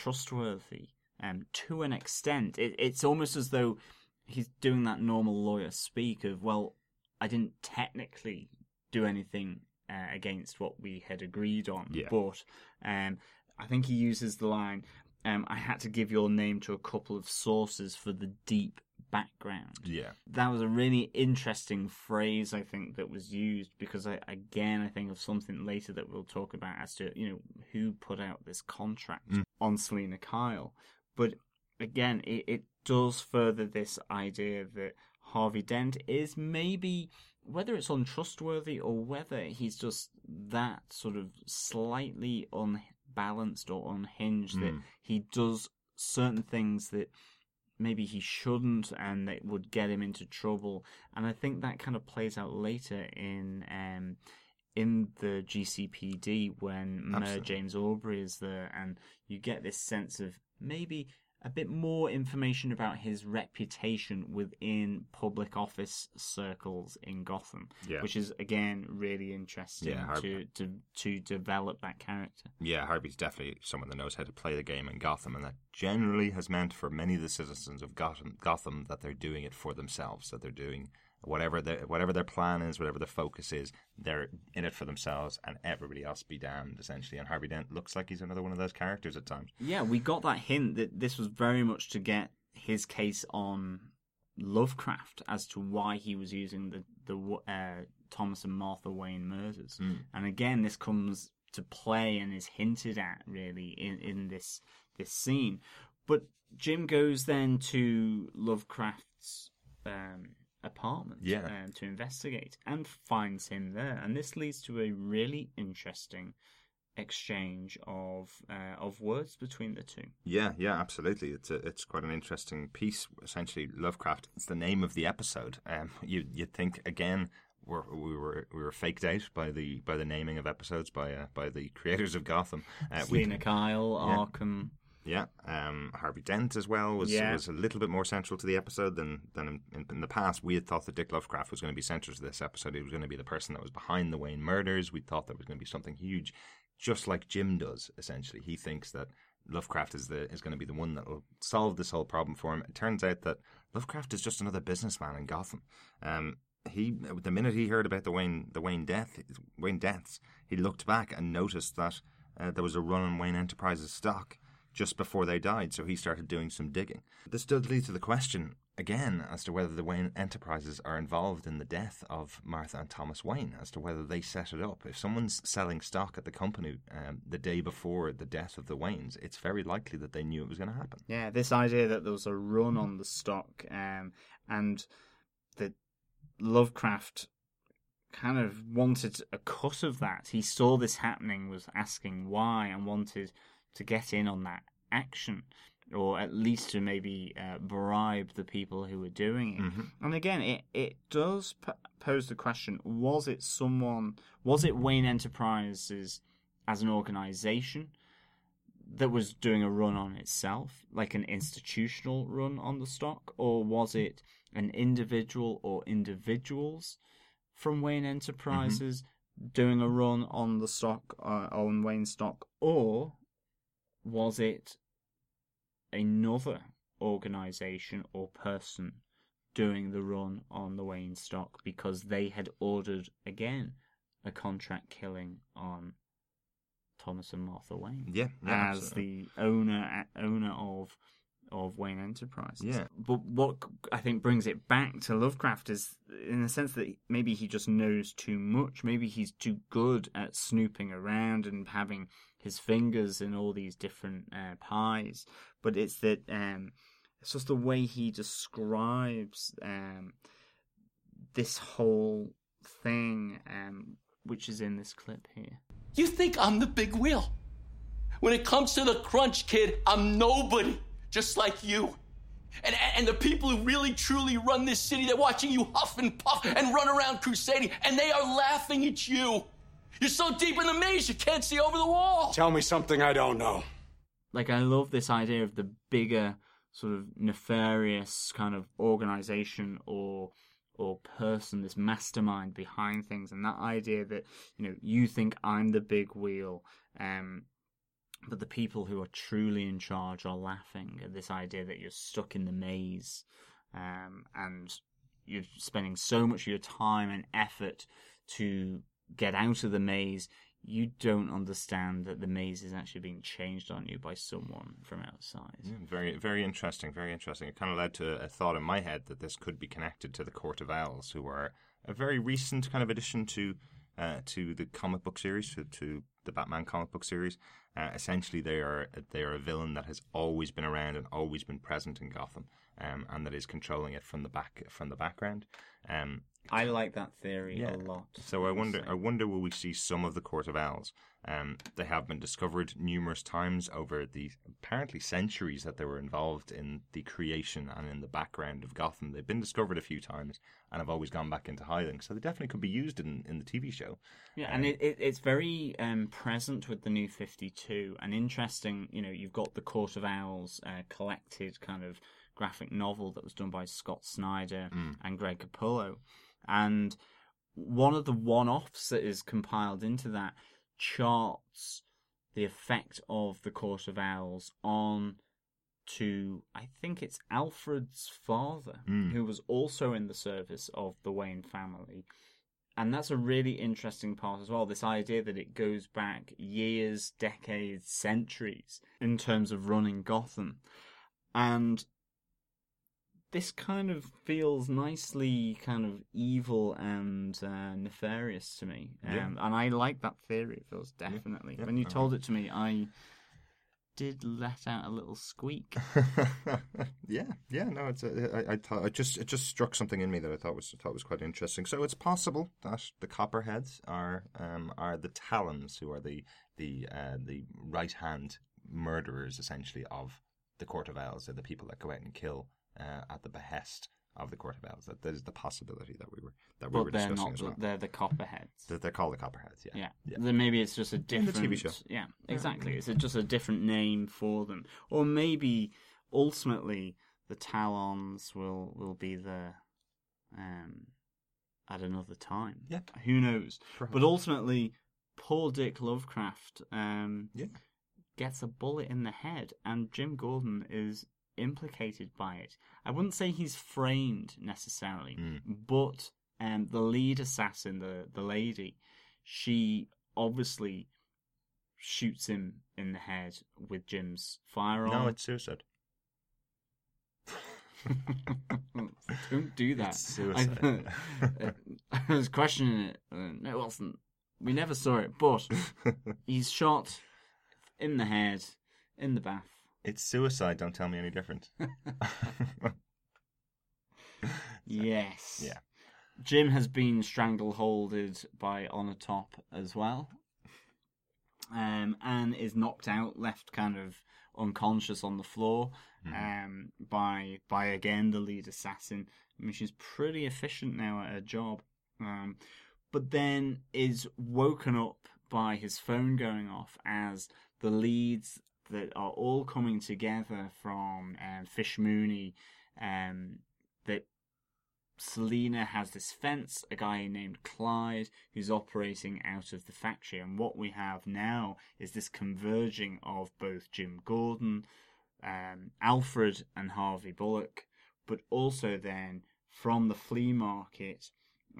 untrustworthy um, to an extent. It, it's almost as though he's doing that normal lawyer speak of, well, I didn't technically do anything uh, against what we had agreed on, Yeah. but um, I think he uses the line, um, I had to give your name to a couple of sources for the deep background. Yeah. That was a really interesting phrase, I think, that was used because I, again, I think of something later that we'll talk about as to, you know, who put out this contract on Selina Kyle. But again, it, it does further this idea that Harvey Dent is maybe, whether it's untrustworthy or whether he's just that sort of slightly unbalanced or unhinged that he does certain things that maybe he shouldn't and that would get him into trouble. And I think that kind of plays out later in um, in the GCPD when Mayor James Aubrey is there, and you get this sense of maybe a bit more information about his reputation within public office circles in Gotham, Yeah. which is again really interesting Yeah, to, to to develop that character. Yeah, Harvey's definitely someone that knows how to play the game in Gotham, and that generally has meant for many of the citizens of Gotham, Gotham that they're doing it for themselves. That they're doing whatever their whatever their plan is, whatever their focus is, they're in it for themselves, and everybody else be damned, essentially. And Harvey Dent looks like he's another one of those characters at times. Yeah, we got that hint that this was very much to get his case on Lovecraft as to why he was using the the uh, Thomas and Martha Wayne murders. And again, this comes to play and is hinted at really in in this this scene. But Jim goes then to Lovecraft's um, apartment Yeah. um, to investigate and finds him there. And this leads to a really interesting exchange of uh, of words between the two. Yeah, yeah, absolutely. It's a, it's quite an interesting piece. Essentially, Lovecraft. It's the name of the episode. Um, you you'd think again. We're, we were we were faked out by the by the naming of episodes by uh, by the creators of Gotham. Uh, we- Kyle, Yeah. Arkham. Yeah, um, Harvey Dent as well was Yeah. was a little bit more central to the episode than than in, in, the past. We had thought that Dick Lovecraft was going to be central to this episode. He was going to be the person that was behind the Wayne murders. We thought there was going to be something huge, just like Jim does. Essentially, he thinks that Lovecraft is the is going to be the one that will solve this whole problem for him. It turns out that Lovecraft is just another businessman in Gotham. Um, he the minute he heard about the Wayne the Wayne death Wayne deaths, he looked back and noticed that uh, there was a run on Wayne Enterprises stock just before they died, so he started doing some digging. This does lead to the question again as to whether the Wayne Enterprises are involved in the death of Martha and Thomas Wayne, as to whether they set it up. If someone's selling stock at the company um, the day before the death of the Waynes, it's very likely that they knew it was going to happen. Yeah, this idea that there was a run on the stock, um, and that Lovecraft kind of wanted a cut of that. He saw this happening, was asking why, and wanted to get in on that action, or at least to maybe uh, bribe the people who were doing it. And again, it it does p- pose the question: Was it someone? Was it Wayne Enterprises as an organization? that was doing a run on itself, like an institutional run on the stock, or was it an individual or individuals from Wayne Enterprises doing a run on the stock uh, on Wayne stock, or was it another organization or person doing the run on the Wayne stock because they had ordered again a contract killing on Thomas and Martha Wayne Yeah, yeah, as absolutely. the owner owner of of Wayne Enterprises. Yeah. But what I think brings it back to Lovecraft is in the sense that maybe he just knows too much. Maybe he's too good at snooping around and having his fingers in all these different uh, pies. But it's that um, it's just the way he describes um, this whole thing, um, which is in this clip here. You think I'm the big wheel? When it comes to the crunch, kid, I'm nobody, just like you. And, and the people who really truly run this city, they're watching you huff and puff and run around crusading, and they are laughing at you. You're so deep in the maze, you can't see over the wall. Tell me something I don't know. like I love this idea of the bigger sort of nefarious kind of organization or or person, this mastermind behind things, and that idea that you know you think I'm the big wheel, um, but the people who are truly in charge are laughing at this idea that you're stuck in the maze, um, and you're spending so much of your time and effort to get out of the maze. you don't understand that the maze is actually being changed on you by someone from outside. Yeah, very, very interesting. Very interesting. It kind of led to a thought in my head that this could be connected to the Court of Owls, who are a very recent kind of addition to uh, to the comic book series, to, to the Batman comic book series. Uh, essentially, they are they are a villain that has always been around and always been present in Gotham, um, and that is controlling it from the back from the background. Um, I like that theory Yeah. a lot. So I wonder. I wonder, will we see some of the Court of Owls? Um, they have been discovered numerous times over the apparently centuries that they were involved in the creation and in the background of Gotham. They've been discovered a few times and have always gone back into hiding. So they definitely could be used in, in the TV show. Yeah, and it, it, it's very um, present with the new 52 and interesting. You know, you've got the Court of Owls uh, collected kind of graphic novel that was done by Scott Snyder hmm. and Greg Capullo. And one of the one offs that is compiled into that charts the effect of the Court of Owls on to I think it's Alfred's father, hmm. who was also in the service of the Wayne family. And that's a really interesting part as well. This idea that it goes back years, decades, centuries in terms of running Gotham. And this kind of feels nicely kind of evil and uh, nefarious to me. Um, Yeah. And I like that theory, it feels definitely. yeah, when you told it to me, I did let out a little squeak. yeah, yeah, no, it's a, I, I thought it just it just struck something in me that I thought was thought was quite interesting. So it's possible that the Copperheads are um are the Talons, who are the the uh, the right hand murderers essentially of the Court of Owls. They're the people that go out and kill uh, at the behest of the Court of Owls. That there's the possibility that we were that we but were they're discussing not, as well. they're the Copperheads. That they're called the Copperheads. Yeah, Yeah. yeah. Then maybe it's just a the different TV show. Yeah, exactly. It's just a different name for them, or maybe ultimately the Talons will will be the um at another time. Yeah. who knows? Perhaps. But ultimately, poor Dick Lovecraft um Yeah. gets a bullet in the head, and Jim Gordon is implicated by it. I wouldn't say he's framed necessarily, Mm. but um, the lead assassin, the the lady, she obviously shoots him in the head with Jim's firearm. No, it's suicide. Don't do that. It's suicide. I, I was questioning it. No, it wasn't. We never saw it, but he's shot in the head, in the bath. It's suicide. Don't tell me any different. Yes. Yeah. Jim has been strangleholded by Onatopp as well. Um, and is knocked out, left kind of unconscious on the floor um, by by again the lead assassin. I mean, she's pretty efficient now at her job, um, but then is woken up by his phone going off as the leads that are all coming together from um, Fish Mooney um, that Selina has this fence, a guy named Clyde, who's operating out of the factory. And what we have now is this converging of both Jim Gordon, um, Alfred, and Harvey Bullock, but also then from the flea market,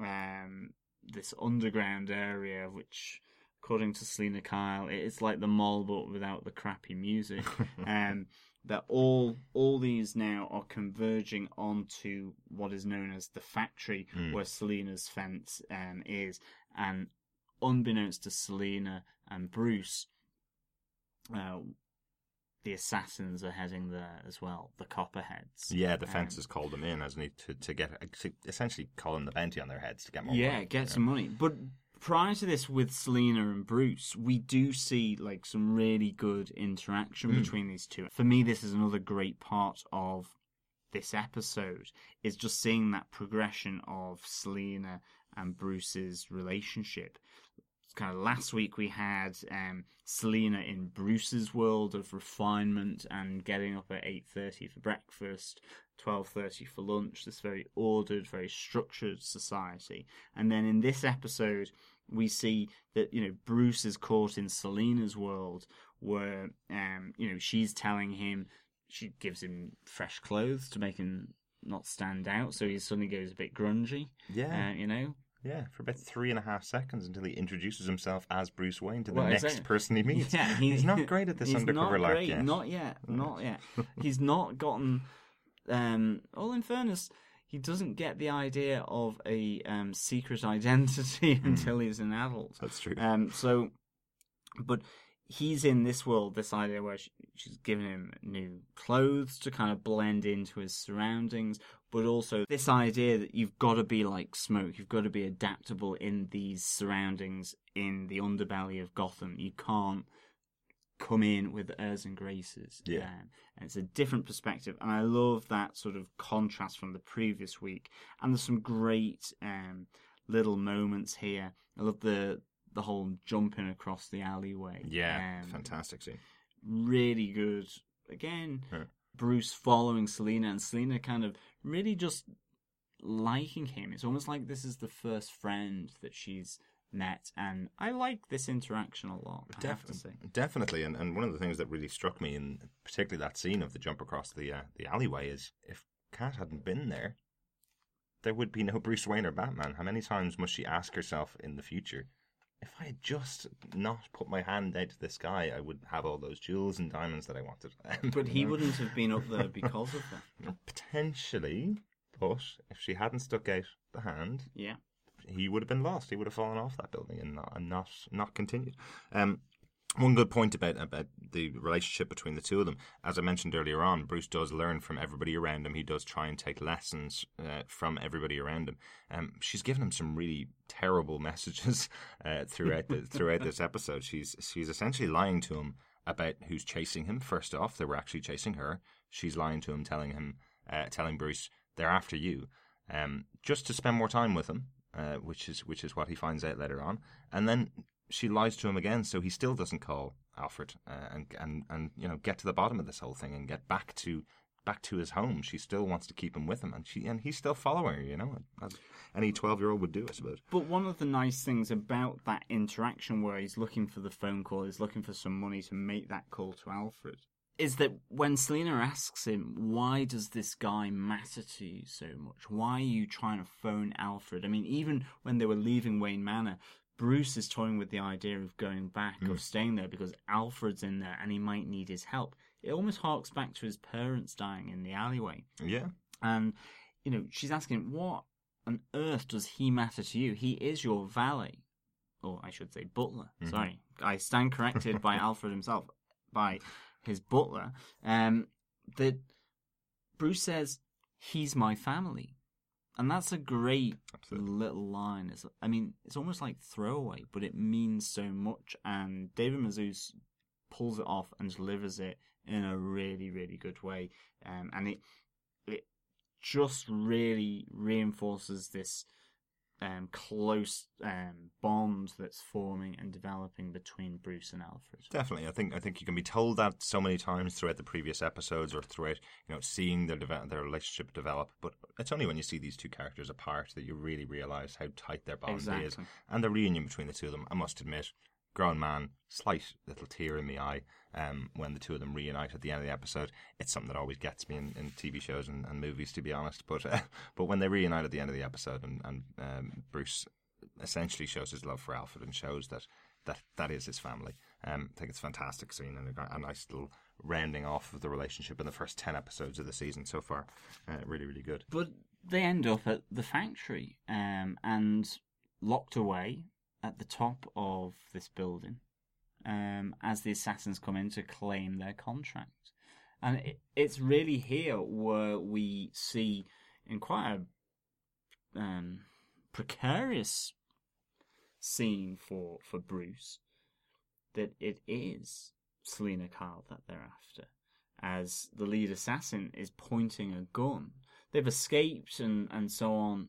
um, this underground area, which, according to Selina Kyle, it is like the mall but without the crappy music. um, that all all these now are converging onto what is known as the factory Mm. where Selina's fence um, is, and unbeknownst to Selina and Bruce, uh, the assassins are heading there as well, the Copperheads. Yeah, the fence Um, has called them in, hasn't he, to, to get to essentially calling the bounty on their heads to get more. yeah, money. get some money. But prior to this, with Selina and Bruce, we do see like some really good interaction Mm. between these two. For me, this is another great part of this episode is just seeing that progression of Selina and Bruce's relationship. Kind of last week we had um, Selina in Bruce's world of refinement and getting up at eight thirty for breakfast, twelve thirty for lunch. This very ordered, very structured society. And then in this episode, we see that you know Bruce is caught in Selina's world, where um, you know she's telling him she gives him fresh clothes to make him not stand out, so he suddenly goes a bit grungy. Yeah. uh, you know. Yeah, for about three and a half seconds until he introduces himself as Bruce Wayne to the Well, next exactly. person he meets. Yeah, he- he's not great at this he's undercover not great, yet. Not yet. Not yet. he's not gotten. Um, well, in fairness, he doesn't get the idea of a um, secret identity until he's an adult. That's true. Um, so, but he's in this world, this idea where she, she's given him new clothes to kind of blend into his surroundings, but also this idea that you've got to be like smoke, you've got to be adaptable in these surroundings in the underbelly of Gotham. You can't come in with airs and graces. Yeah. Um, and it's a different perspective, and I love that sort of contrast from the previous week. And there's some great um, little moments here. I love the the whole jumping across the alleyway. Yeah, Um, fantastic scene. Really good. Again, Yeah. Bruce following Selina, and Selina kind of really just liking him. It's almost like this is the first friend that she's met, and I like this interaction a lot. I have to say. Definitely, and, and one of the things that really struck me, in particularly that scene of the jump across the uh, the alleyway, is if Kat hadn't been there, there would be no Bruce Wayne or Batman. How many times must she ask herself in the future, if I had just not put my hand out to this guy, I would have all those jewels and diamonds that I wanted. But he wouldn't have been up there because of that. potentially, but if she hadn't stuck out the hand, Yeah. he would have been lost. He would have fallen off that building and not and not, not continued. Um, one good point about about the relationship between the two of them, as I mentioned earlier on, Bruce does learn from everybody around him. He does try and take lessons uh, from everybody around him. Um, she's given him some really terrible messages uh, throughout the, throughout this episode. She's she's essentially lying to him about who's chasing him. First off, they were actually chasing her. She's lying to him, telling him, uh, telling Bruce they're after you, um, just to spend more time with him, uh, which is which is what he finds out later on. And then she lies to him again, so he still doesn't call Alfred uh, and and and you know get to the bottom of this whole thing and get back to back to his home. She still wants to keep him with him, and she and he's still following her. You know, as any twelve year old would do, I suppose. But one of the nice things about that interaction where he's looking for the phone call, he's looking for some money to make that call to Alfred, is that when Selina asks him, why does this guy matter to you so much? Why are you trying to phone Alfred? I mean, even when they were leaving Wayne Manor, Bruce is toying with the idea of going back, of staying there, because Alfred's in there and he might need his help. It almost harks back to his parents dying in the alleyway. Yeah, And, you know, she's asking, what on earth does he matter to you? He is your valet. Or I should say butler. Sorry. I stand corrected by Alfred himself, by his butler. Um, that Bruce says, he's my family. And that's a great Absolutely. little line. It's, I mean, it's almost like throwaway, but it means so much. And David Mazouz pulls it off and delivers it in a really, really good way. Um, and it it just really reinforces this um, close um, bond that's forming and developing between Bruce and Alfred. Definitely, I think I think you can be told that so many times throughout the previous episodes or throughout you know seeing their deve- their relationship develop. But it's only when you see these two characters apart that you really realize how tight their bond is, and the reunion between the two of them. I must admit, grown man, slight little tear in the eye um, when the two of them reunite at the end of the episode. It's something that always gets me in, in TV shows and, and movies, to be honest. But uh, but when they reunite at the end of the episode and and um, Bruce essentially shows his love for Alfred and shows that that that is his family. Um, I think it's a fantastic scene and a, a nice little rounding off of the relationship in the first ten episodes of the season so far. Uh, really, really good. But they end up at the factory um, and locked away at the top of this building um, as the assassins come in to claim their contract. And it, it's really here where we see, in quite a um, precarious scene for, for Bruce, that it is Selina Kyle that they're after. As the lead assassin is pointing a gun. They've escaped and, and so on.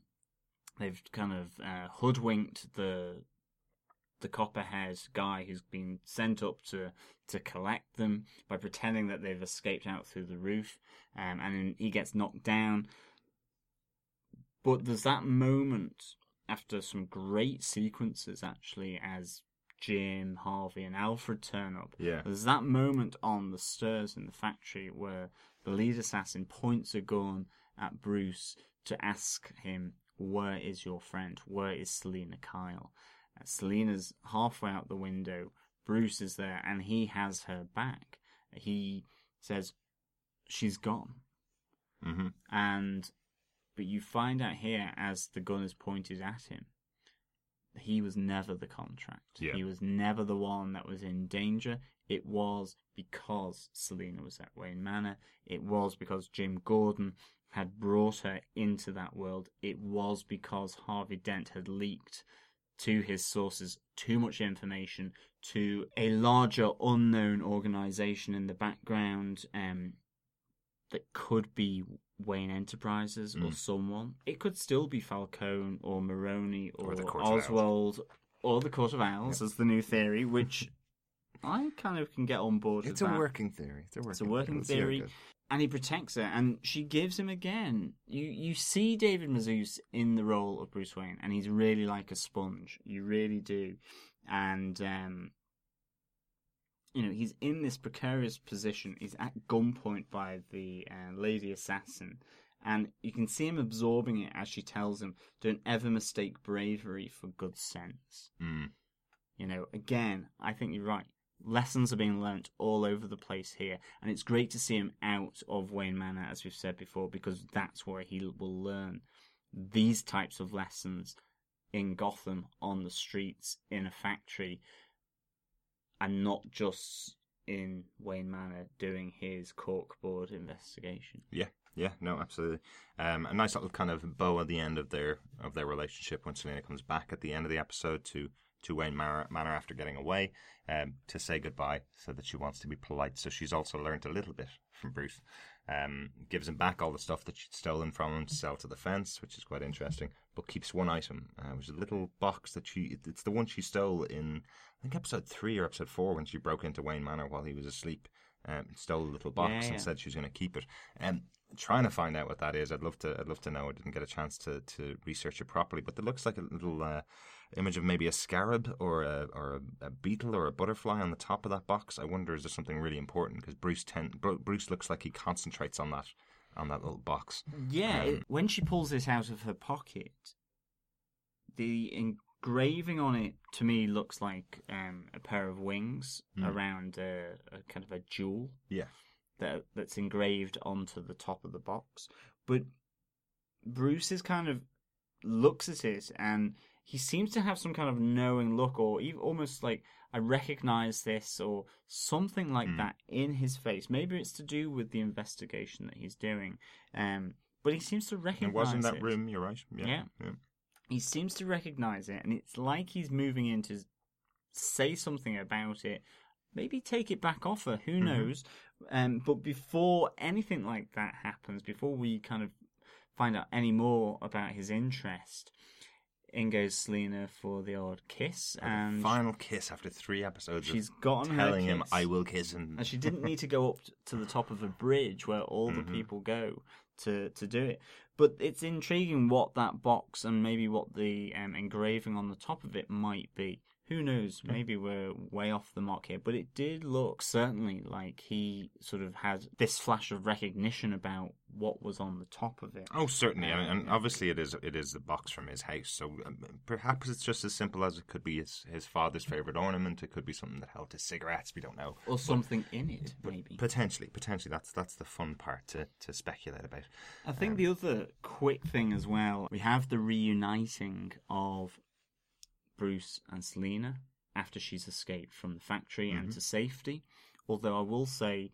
They've kind of uh, hoodwinked the the copperhead guy who's been sent up to to collect them by pretending that they've escaped out through the roof, um, and then he gets knocked down. But there's that moment after some great sequences actually as Jim, Harvey, and Alfred turn up. Yeah. There's that moment on the stairs in the factory where the lead assassin points a gun at Bruce to ask him where is your friend? Where is Selina Kyle? Selina's halfway out the window. Bruce is there, and he has her back. He says, "She's gone," hmm and but you find out here as the gun is pointed at him, he was never the contract. Yeah. He was never the one that was in danger. It was because Selina was at Wayne Manor. It was because Jim Gordon had brought her into that world. It was because Harvey Dent had leaked to his sources too much information to a larger unknown organization in the background um, that could be Wayne Enterprises or Mm. someone. It could still be Falcone or Maroni or, Or the Court of Oswald or the Court of Owls as the new theory, which I kind of can get on board It's with a that. working theory. It's a working, It's a working Let's see how it theory. And he protects her, and she gives him again. You you see David Mazouz in the role of Bruce Wayne, and he's really like a sponge. You really do, and um, you know he's in this precarious position. He's at gunpoint by the uh, lady assassin, and you can see him absorbing it as she tells him, "Don't ever mistake bravery for good sense." Mm. You know, again, I think you're right. Lessons are being learnt all over the place here, and it's great to see him out of Wayne Manor, as we've said before, because that's where he will learn these types of lessons in Gotham, on the streets, in a factory, and not just in Wayne Manor doing his corkboard investigation. Yeah, yeah, no, absolutely. Um, a nice little kind of bow at the end of their of their relationship when Selina comes back at the end of the episode to to Wayne Manor, Manor after getting away um, to say goodbye, so that she wants to be polite. So she's also learned a little bit from Bruce. Um, gives him back all the stuff that she'd stolen from him to sell to the fence, which is quite interesting. But keeps one item, uh, which is a little box that she. It's the one she stole in I think episode three or episode four when she broke into Wayne Manor while he was asleep. Um, stole a little box Yeah, and said she was going to keep it. Um, trying to find out what that is. I'd love to. I'd love to know. I didn't get a chance to, to research it properly, but it looks like a little uh, image of maybe a scarab or a or a, a beetle or a butterfly on the top of that box. I wonder is there something really important because Bruce ten, Bruce looks like he concentrates on that on that little box. Yeah, Um, it, when she pulls this out of her pocket, the engraving on it to me looks like um, a pair of wings Mm. around a, a kind of a jewel Yeah, that that's engraved onto the top of the box. But Bruce is kind of looks at it and he seems to have some kind of knowing look, or even almost like I recognize this, or something like Mm. that in his face. Maybe it's to do with the investigation that he's doing. Um, but he seems to recognize it was in that it. room. You're right. Yeah, Yeah. yeah. He seems to recognize it, and it's like he's moving in to say something about it. Maybe take it back off her. Who Mhm. knows? Um, but before anything like that happens, before we kind of find out any more about his interest, in goes Selina for the odd kiss, and final kiss after three episodes. she's of gotten her telling him, kiss. "I will kiss him," and she didn't need to go up to the top of a bridge where all the Mhm. people go to to do it. But it's intriguing what that box and maybe what the um, engraving on the top of it might be. Who knows? Maybe we're way off the mark here. But it did look certainly like he sort of had this flash of recognition about what was on the top of it. Oh, certainly, and, and Um, obviously it is it is the box from his house. So um, perhaps it's just as simple as it could be his, his father's favorite ornament. It could be something that held his cigarettes. We don't know, Or something in it, maybe. potentially, potentially that's that's the fun part to, to speculate about. I think the other quick thing as well, we have the reuniting of Bruce and Selina after she's escaped from the factory and Mhm. to safety. Although I will say,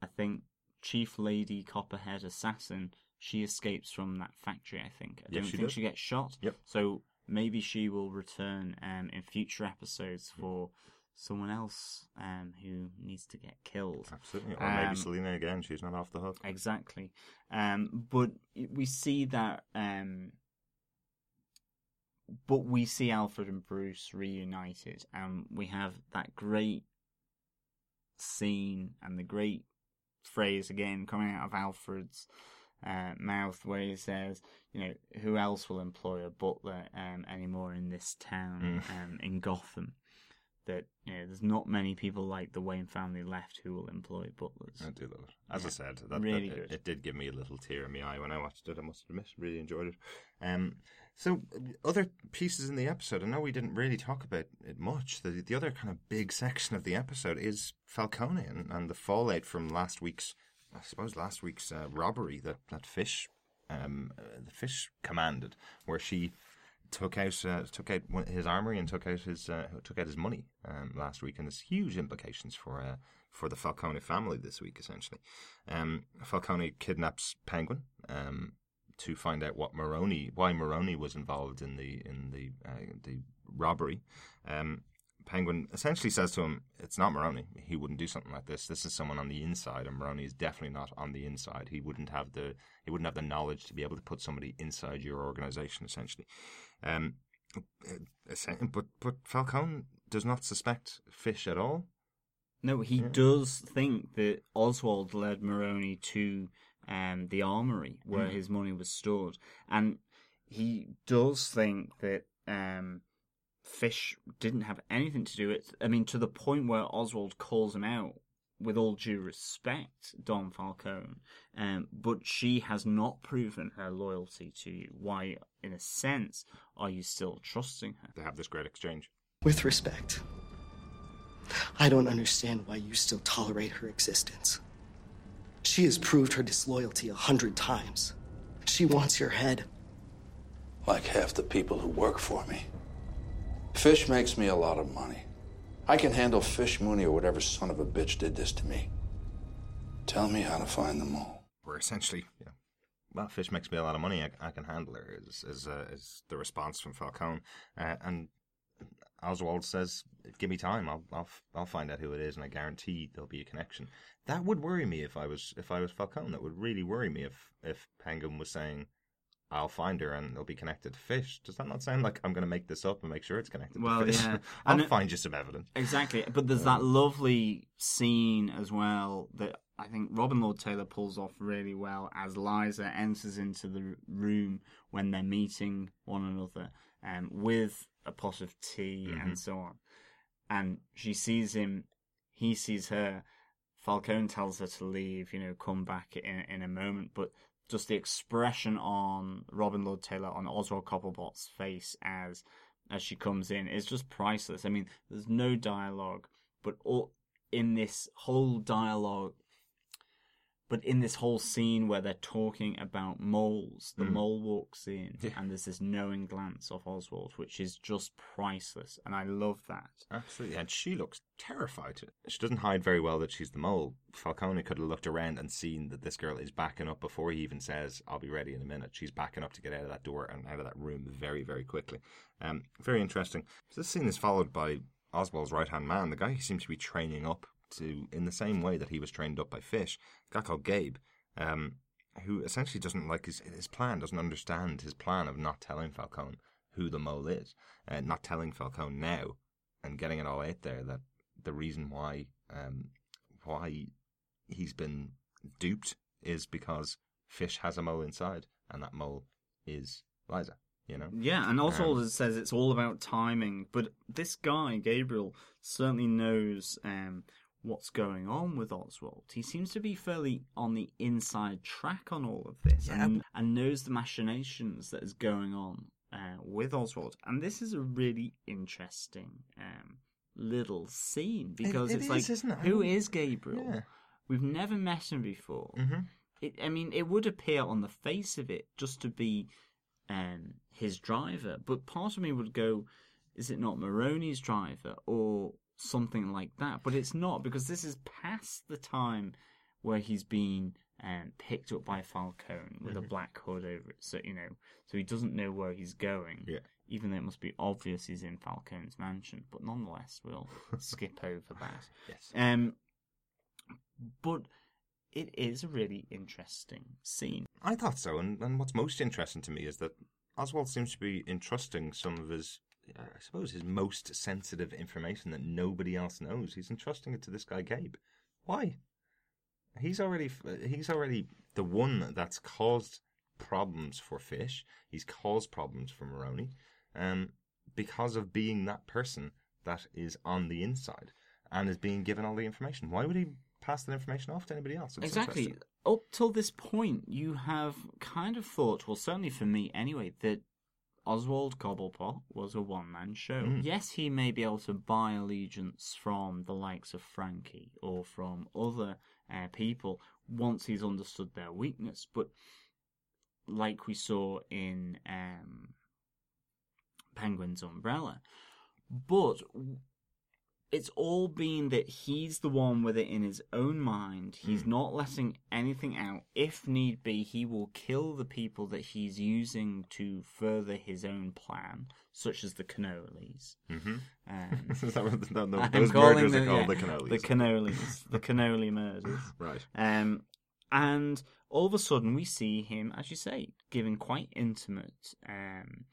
I think Chief Lady Copperhead Assassin, she escapes from that factory, I think. I Yes, don't she think does. she gets shot. Yep. So maybe she will return um, in future episodes for someone else um, who needs to get killed. Absolutely, or maybe Um, Selina again. She's not off the hook. Exactly. Um, but we see that. Um, but we see Alfred and Bruce reunited, and we have that great scene and the great phrase again coming out of Alfred's uh, mouth, where he says, "You know, who else will employ a butler um, anymore in this town, Mm. um, in Gotham?" that you know, there's not many people like the Wayne family left who will employ butlers. I do love it. As I said, that, Really that- good. It, it did give me a little tear in my eye when I watched it. I must admit, really enjoyed it. Um, so other pieces in the episode. I know we didn't really talk about it much. The the other kind of big section of the episode is Falcone and, and the fallout from last week's, I suppose, last week's uh, robbery that that Fish, um, uh, the Fish commanded, where she took out uh, took out his armory and took out his uh, took out his money um, last week, and there's huge implications for uh, for the Falcone family this week. Essentially, um, Falcone kidnaps Penguin um, to find out what Maroni, why Maroni was involved in the in the uh, the robbery. Um, Penguin essentially says to him, "It's not Maroni. He wouldn't do something like this. This is someone on the inside, and Maroni is definitely not on the inside. He wouldn't have the he wouldn't have the knowledge to be able to put somebody inside your organization. Essentially, um, uh, but but Falcone does not suspect Fish at all. No, he Yeah. does think that Oswald led Maroni to um, the armory where Mm. his money was stored, and he does think that um, Fish didn't have anything to do with it. I mean, to the point where Oswald calls him out. With all due respect, Don Falcone, um, but she has not proven her loyalty to you. Why, in a sense, are you still trusting her? They have this great exchange. With respect, I don't understand why you still tolerate her existence. She has proved her disloyalty a hundred times. She wants your head. Like half the people who work for me. Fish makes me a lot of money. I can handle Fish Mooney or whatever son of a bitch did this to me. Tell me how to find them all. We're essentially, you know, well, Fish makes me a lot of money. I, I can handle her. Is is, uh, is the response from Falcone, uh, and Oswald says, "Give me time. I'll I'll I'll find out who it is, and I guarantee there'll be a connection." That would worry me if I was if I was Falcone. That would really worry me if if Penguin was saying. I'll find her and they'll be connected to fish. Does that not sound like I'm going to make this up and make sure it's connected Well, to fish? yeah. I'll And it- find you some evidence. Exactly, but there's that lovely scene as well that I think Robin Lord Taylor pulls off really well as Liza enters into the room when they're meeting one another um, with a pot of tea Mhm. and so on. And she sees him, he sees her. Falcone tells her to leave, you know, come back in, in a moment. But just the expression on Robin Lord Taylor, on Oswald Cobblepot's face as as she comes in is just priceless. I mean, there's no dialogue, but all in this whole dialogue, but in this whole scene where they're talking about moles, the Mm. mole walks in Yeah. and there's this knowing glance of Oswald, which is just priceless, and I love that. Absolutely, and she looks terrified. She doesn't hide very well that she's the mole. Falcone could have looked around and seen that this girl is backing up before he even says, "I'll be ready in a minute." She's backing up to get out of that door and out of that room very, very quickly. Um, very interesting. So this scene is followed by Oswald's right hand man, the guy he seems to be training up to in the same way that he was trained up by Fish, a guy called Gabe. Um, who essentially doesn't like his his plan, doesn't understand his plan of not telling Falcone who the mole is, uh, not telling Falcone now, and getting it all out there that the reason why um, why he's been duped is because Fish has a mole inside, and that mole is Liza. You know, Yeah, and Oswald Um, says it's all about timing, but this guy Gabriel certainly knows um, what's going on with Oswald. He seems to be fairly on the inside track on all of this, Yeah. and, and knows the machinations that is going on uh, with Oswald. And this is a really interesting um, little scene because it it's is, like, it? who is Gabriel? Yeah. We've never met him before. Mm-hmm. It, I mean, it would appear on the face of it just to be um, his driver, but part of me would go, is it not Maroni's driver or something like that? But it's not because this is past the time where he's been um, picked up by Falcone with a black hood over it, so you know, so he doesn't know where he's going. Yeah. Even though it must be obvious he's in Falcone's mansion, but nonetheless, we'll skip over that. Yes. Um, but it is a really interesting scene. I thought so, and, and what's most interesting to me is that Oswald seems to be entrusting some of his, I suppose, his most sensitive information that nobody else knows. He's entrusting it to this guy Gabe. Why? He's already he's already the one that's caused problems for Fish. He's caused problems for Maroni, um, because of being that person that is on the inside and is being given all the information. Why would he pass that information off to anybody else? It's exactly. Up till this point, you have kind of thought, well, certainly for me anyway, that Oswald Cobblepot was a one man show. Mm. Yes, he may be able to buy allegiance from the likes of Frankie or from other uh, people once he's understood their weakness, but like we saw in um, Penguin's Umbrella. But it's all been that he's the one with it in his own mind. He's Mm. not letting anything out. If need be, he will kill the people that he's using to further his own plan, such as the cannolis. Mhm. Um, that what- no, no, those murders are called yeah, the cannolis. The cannolis. the cannoli murders. Right. Um, and all of a sudden, we see him, as you say, giving quite intimate um,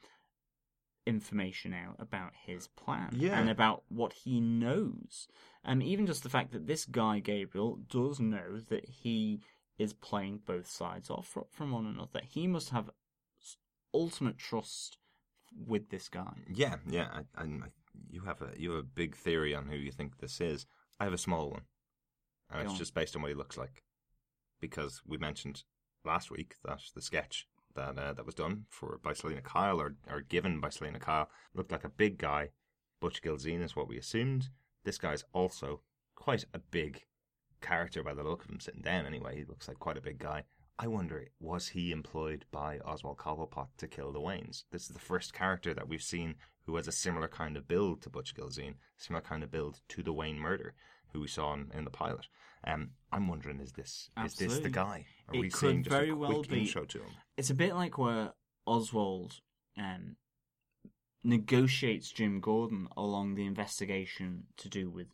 information out about his plan Yeah. and about what he knows. Um, even just the fact that this guy, Gabriel, does know that he is playing both sides off from one another. He must have ultimate trust with this guy. Yeah, yeah. I, I, you have a you have a big theory on who you think this is. I have a small one, and Go it's on. just based on what he looks like, because we mentioned last week that the sketch that uh, that was done for by Selina Kyle or or given by Selina Kyle looked like a big guy. Butch Gilzean is what we assumed. This guy's also quite a big character by the look of him sitting down. Anyway, he looks like quite a big guy. I wonder, was he employed by Oswald Cobblepot to kill the Waynes? This is the first character that we've seen who has a similar kind of build to Butch Gilzean, similar kind of build to the Wayne murder, who we saw in, in the pilot. Um, I'm wondering, is this is this the guy? Are It we could seeing just very a well quick be. intro to him? It's a bit like where Oswald um, negotiates Jim Gordon along the investigation to do with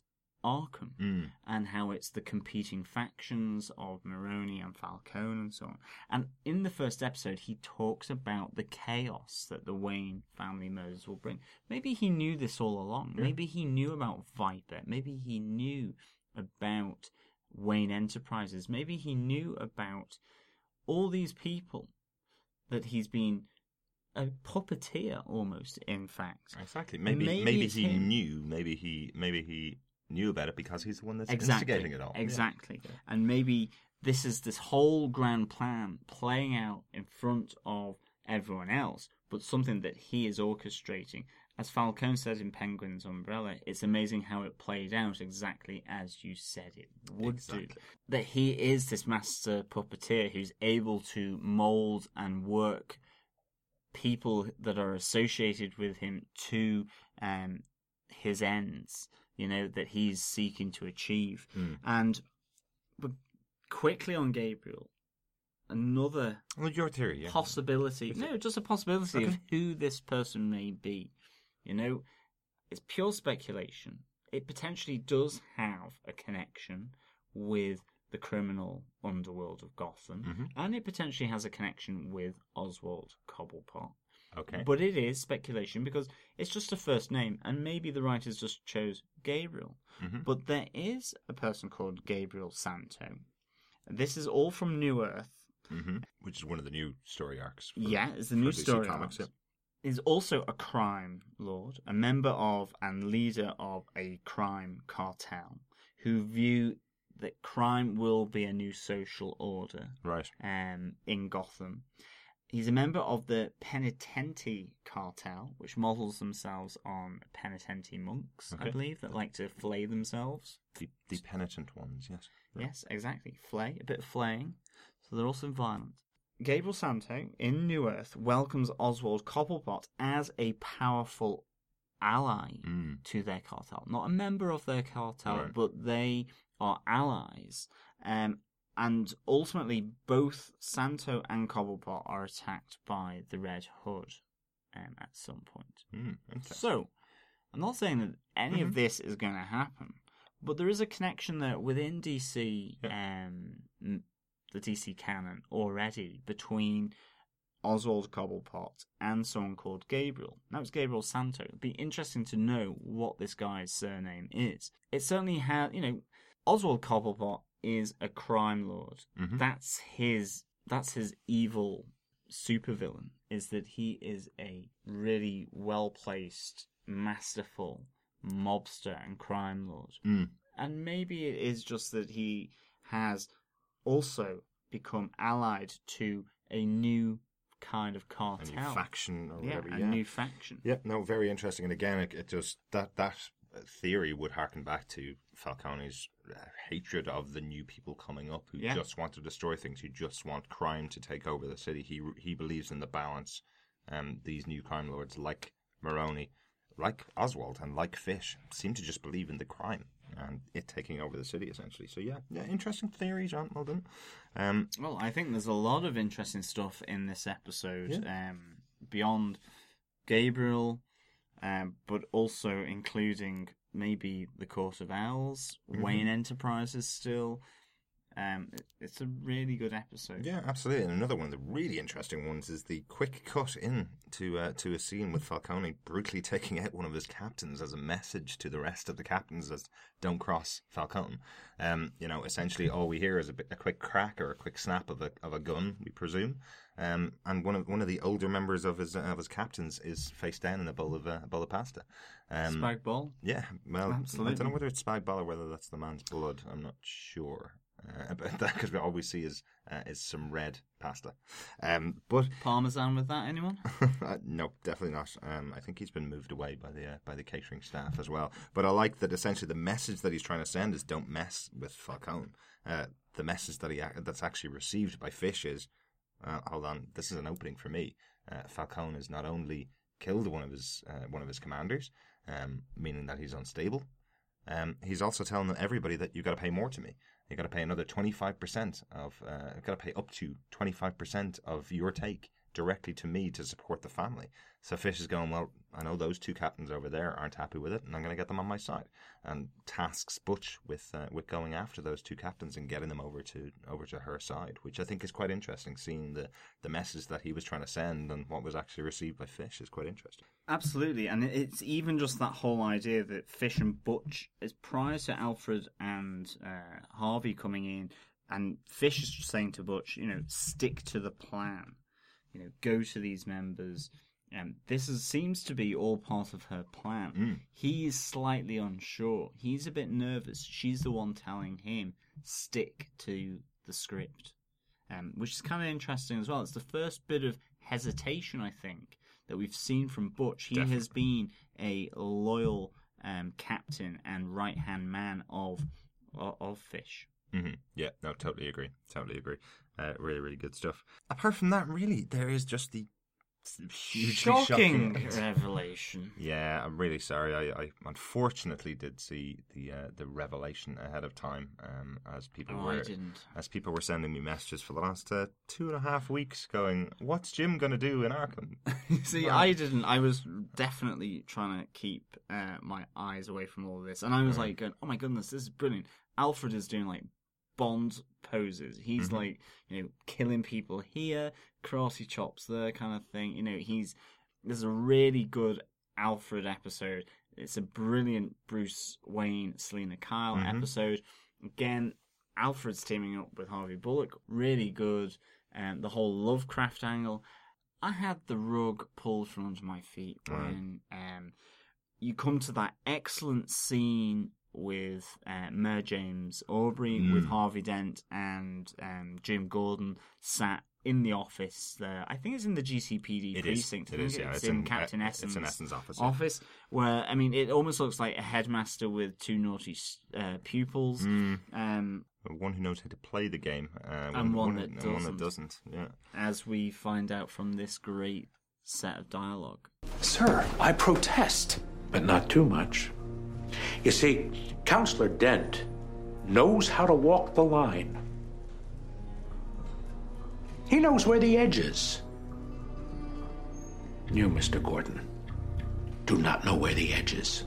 Arkham Mm. and how it's the competing factions of Maroni and Falcone and so on. And in the first episode, he talks about the chaos that the Wayne family murders will bring. Maybe he knew this all along. Maybe he knew about Viper. Maybe he knew about Wayne Enterprises. Maybe he knew about all these people that he's been a puppeteer almost, in fact. Exactly. Maybe Maybe maybe, he him. knew. Maybe he maybe he knew about it because he's the one that's exactly, instigating it all. Yeah. Exactly. And maybe this is this whole grand plan playing out in front of everyone else, but something that he is orchestrating. As Falcone said in Penguin's Umbrella, it's amazing how it played out exactly as you said it would do. That he is this master puppeteer who's able to mold and work people that are associated with him to um, his ends, you know, that he's seeking to achieve. Mm. And but quickly on Gabriel, another Well, your theory, yeah. possibility. No, just a possibility of who this person may be. You know, it's pure speculation. It potentially does have a connection with the criminal underworld of Gotham, Mhm. and it potentially has a connection with Oswald Cobblepot. Okay. But it is speculation because it's just a first name, and maybe the writers just chose Gabriel. Mhm. But there is a person called Gabriel Santo. This is all from New Earth. hmm Which is one of the new story arcs. for- yeah, it's the new DC story. Comics. arcs. Is also a crime lord, a member of and leader of a crime cartel, who view that crime will be a new social order. Right. um, in Gotham. He's a member of the Penitente cartel, which models themselves on penitenti monks, I believe, that like to flay themselves. The, the penitent ones, yes. Yes, exactly. Flay, a bit of flaying. So they're also violent. Gabriel Santo in New Earth welcomes Oswald Cobblepot as a powerful ally Mm. to their cartel. Not a member of their cartel, Right. but they are allies. Um, and ultimately, both Santo and Cobblepot are attacked by the Red Hood um, at some point. Mm. Okay. So, I'm not saying that any Mhm. of this is going to happen, but there is a connection there within DC, um, the DC canon already between Oswald Cobblepot and someone called Gabriel. That was Gabriel Santo. It'd be interesting to know what this guy's surname is. It certainly has, you know, Oswald Cobblepot is a crime lord. Mhm. That's his. That's his evil supervillain. Is that he is a really well placed, masterful mobster and crime lord. Mm. And maybe it is just that he has also become allied to a new kind of A cartel. new faction or yeah, whatever. a yeah. new faction. Yeah, no, very interesting. And again, it, it just that that theory would harken back to Falcone's uh, hatred of the new people coming up who Yeah. just want to destroy things, who just want crime to take over the city. He he believes in the balance. Um, these new crime lords, like Maroni, like Oswald, and like Fish, seem to just believe in the crime and it taking over the city essentially. So yeah, yeah, interesting theories, done. Um, Well, I think there's a lot of interesting stuff in this episode um, beyond Gabriel, um, but also including maybe the Court of Owls, Mhm. Wayne Enterprises still. Um, it- it's a really good episode. Yeah, absolutely. And another one of the really interesting ones is the quick cut in to uh, to a scene with Falcone brutally taking out one of his captains as a message to the rest of the captains as don't cross Falcone. Um, you know, essentially all we hear is a, bit, a quick crack or a quick snap of a of a gun, we presume. Um, and one of one of the older members of his of his captains is face down in a bowl of uh, a bowl of pasta. Um, Spag bol. Yeah, well, I don't know whether it's spag bol or whether that's the man's blood. I'm not sure uh, about that because all we see is uh, is some red pasta. Um, but Parmesan with that, anyone? uh, no, definitely not. Um, I think he's been moved away by the uh, by the catering staff as well. But I like that essentially the message that he's trying to send is don't mess with Falcone. Uh, the message that he that's actually received by Fish is, uh, hold on, this is an opening for me. Uh, Falcone has not only killed one of his uh, one of his commanders, um, meaning that he's unstable. Um, he's also telling everybody that you got to pay more to me. You got to pay another twenty five percent of. Uh, got to pay up to twenty five percent of your take directly to me to support the family. So Fish is going, well, I know those two captains over there aren't happy with it, and I'm going to get them on my side. And tasks Butch with uh, with going after those two captains and getting them over to over to her side, which I think is quite interesting. Seeing the the message that he was trying to send and what was actually received by Fish is quite interesting. Absolutely, and it's even just that whole idea that Fish and Butch is prior to Alfred and uh, Harvey coming in, and Fish is saying to Butch, you know, stick to the plan, you know, go to these members. And this is, seems to be all part of her plan. Mm. He is slightly unsure. He's a bit nervous. She's the one telling him stick to the script, um, which is kind of interesting as well. It's the first bit of hesitation, I think, that we've seen from Butch. He has been a loyal um, captain and right hand man of of, of Fish. hmm Yeah, no, totally agree. Totally agree. Uh, really, really good stuff. Apart from that, really, there is just the hugely Shocking shocking, revelation. Yeah, I'm really sorry. I, I unfortunately did see the uh, the revelation ahead of time, um, as people Oh, I were didn't. as people were sending me messages for the last uh, two and a half weeks, going, "What's Jim gonna do in Arkham?" See, I didn't. I was definitely trying to keep uh, my eyes away from all of this, and I was Right. like, going, "Oh my goodness, this is brilliant!" Alfred is doing like Bond poses. He's Mhm. like, you know, killing people here, karate chops there, kind of thing. You know, he's there's a really good Alfred episode. It's a brilliant Bruce Wayne, Selina Kyle Mhm. episode. Again, Alfred's teaming up with Harvey Bullock, really good. And the whole Lovecraft angle. I had the rug pulled from under my feet Right. when um, you come to that excellent scene with uh, Mer James Aubrey, with Mm. Harvey Dent and um, Jim Gordon sat in the office there. I think it's in the GCPD It is. precinct. I It think is, yeah. It's, It's in, in- Captain uh, it's in Essen's. Essen's office, yeah. Office where I mean, it almost looks like a headmaster with two naughty uh, pupils. Mm. Um, One who knows how to play the game, uh, And one that and one that doesn't. doesn't. Yeah. as we find out from this great set of dialogue. Sir, I protest, but not too much. You see, Counselor Dent knows how to walk the line. He knows where the edge is. You, Mr. Gordon, do not know where the edge is.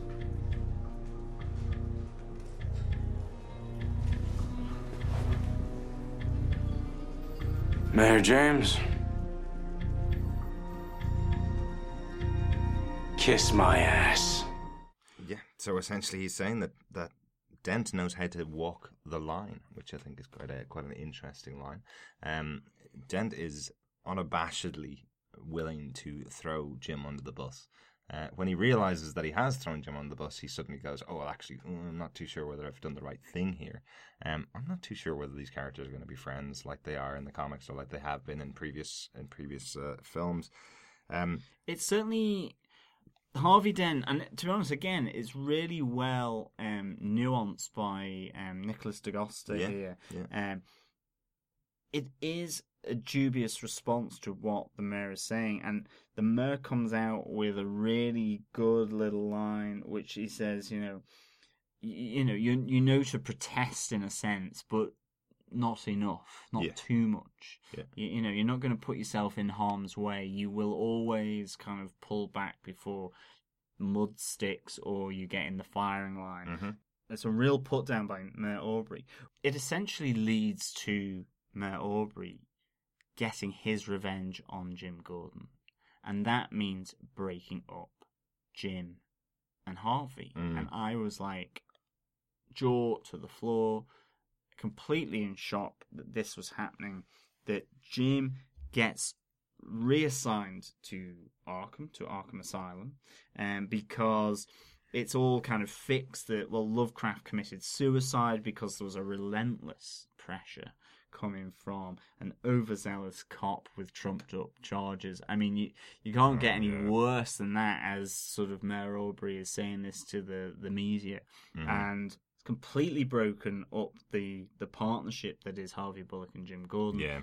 Mayor James. Kiss my ass. So essentially, he's saying that that Dent knows how to walk the line, which I think is quite a quite an interesting line. Um, Dent is unabashedly willing to throw Jim under the bus. Uh, when he realizes that he has thrown Jim on the bus, he suddenly goes, "Oh, well, actually, mm, I'm not too sure whether I've done the right thing here. Um, I'm not too sure whether these characters are going to be friends like they are in the comics or like they have been in previous in previous uh, films." Um, it's certainly Harvey Dent, and to be honest, again, it's really well um, nuanced by um, Nicholas D'Agosto Yeah, here. yeah. Um, it is a dubious response to what the mayor is saying, and the mayor comes out with a really good little line, which he says, you know, you, you know, you you know to protest in a sense, but not enough, not Yeah. too much. Yeah. You, you know, you're not going to put yourself in harm's way. You will always kind of pull back before mud sticks or you get in the firing line. Mhm. It's a real put down by Mayor Aubrey. It essentially leads to Mayor Aubrey getting his revenge on Jim Gordon. And that means breaking up Jim and Harvey. Mm. And I was like, jaw to the floor, completely in shock that this was happening. That Jim gets reassigned to Arkham, to Arkham Asylum, um, because it's all kind of fixed that, well, Lovecraft committed suicide because there was a relentless pressure coming from an overzealous cop with trumped up charges. I mean, you, you can't get any worse than that as sort of Mayor Aubrey is saying this to the, the media. Mhm. And completely broken up the, the partnership that is Harvey Bullock and Jim Gordon yeah,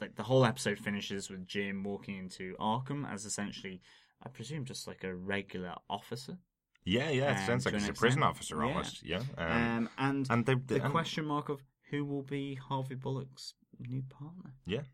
like the whole episode finishes with Jim walking into Arkham as essentially, I presume, just like a regular officer. yeah, yeah. It Um, sounds like he's a prison officer almost. Yeah, Um, and and they, the and- question mark of who will be Harvey Bullock's new partner? Yeah,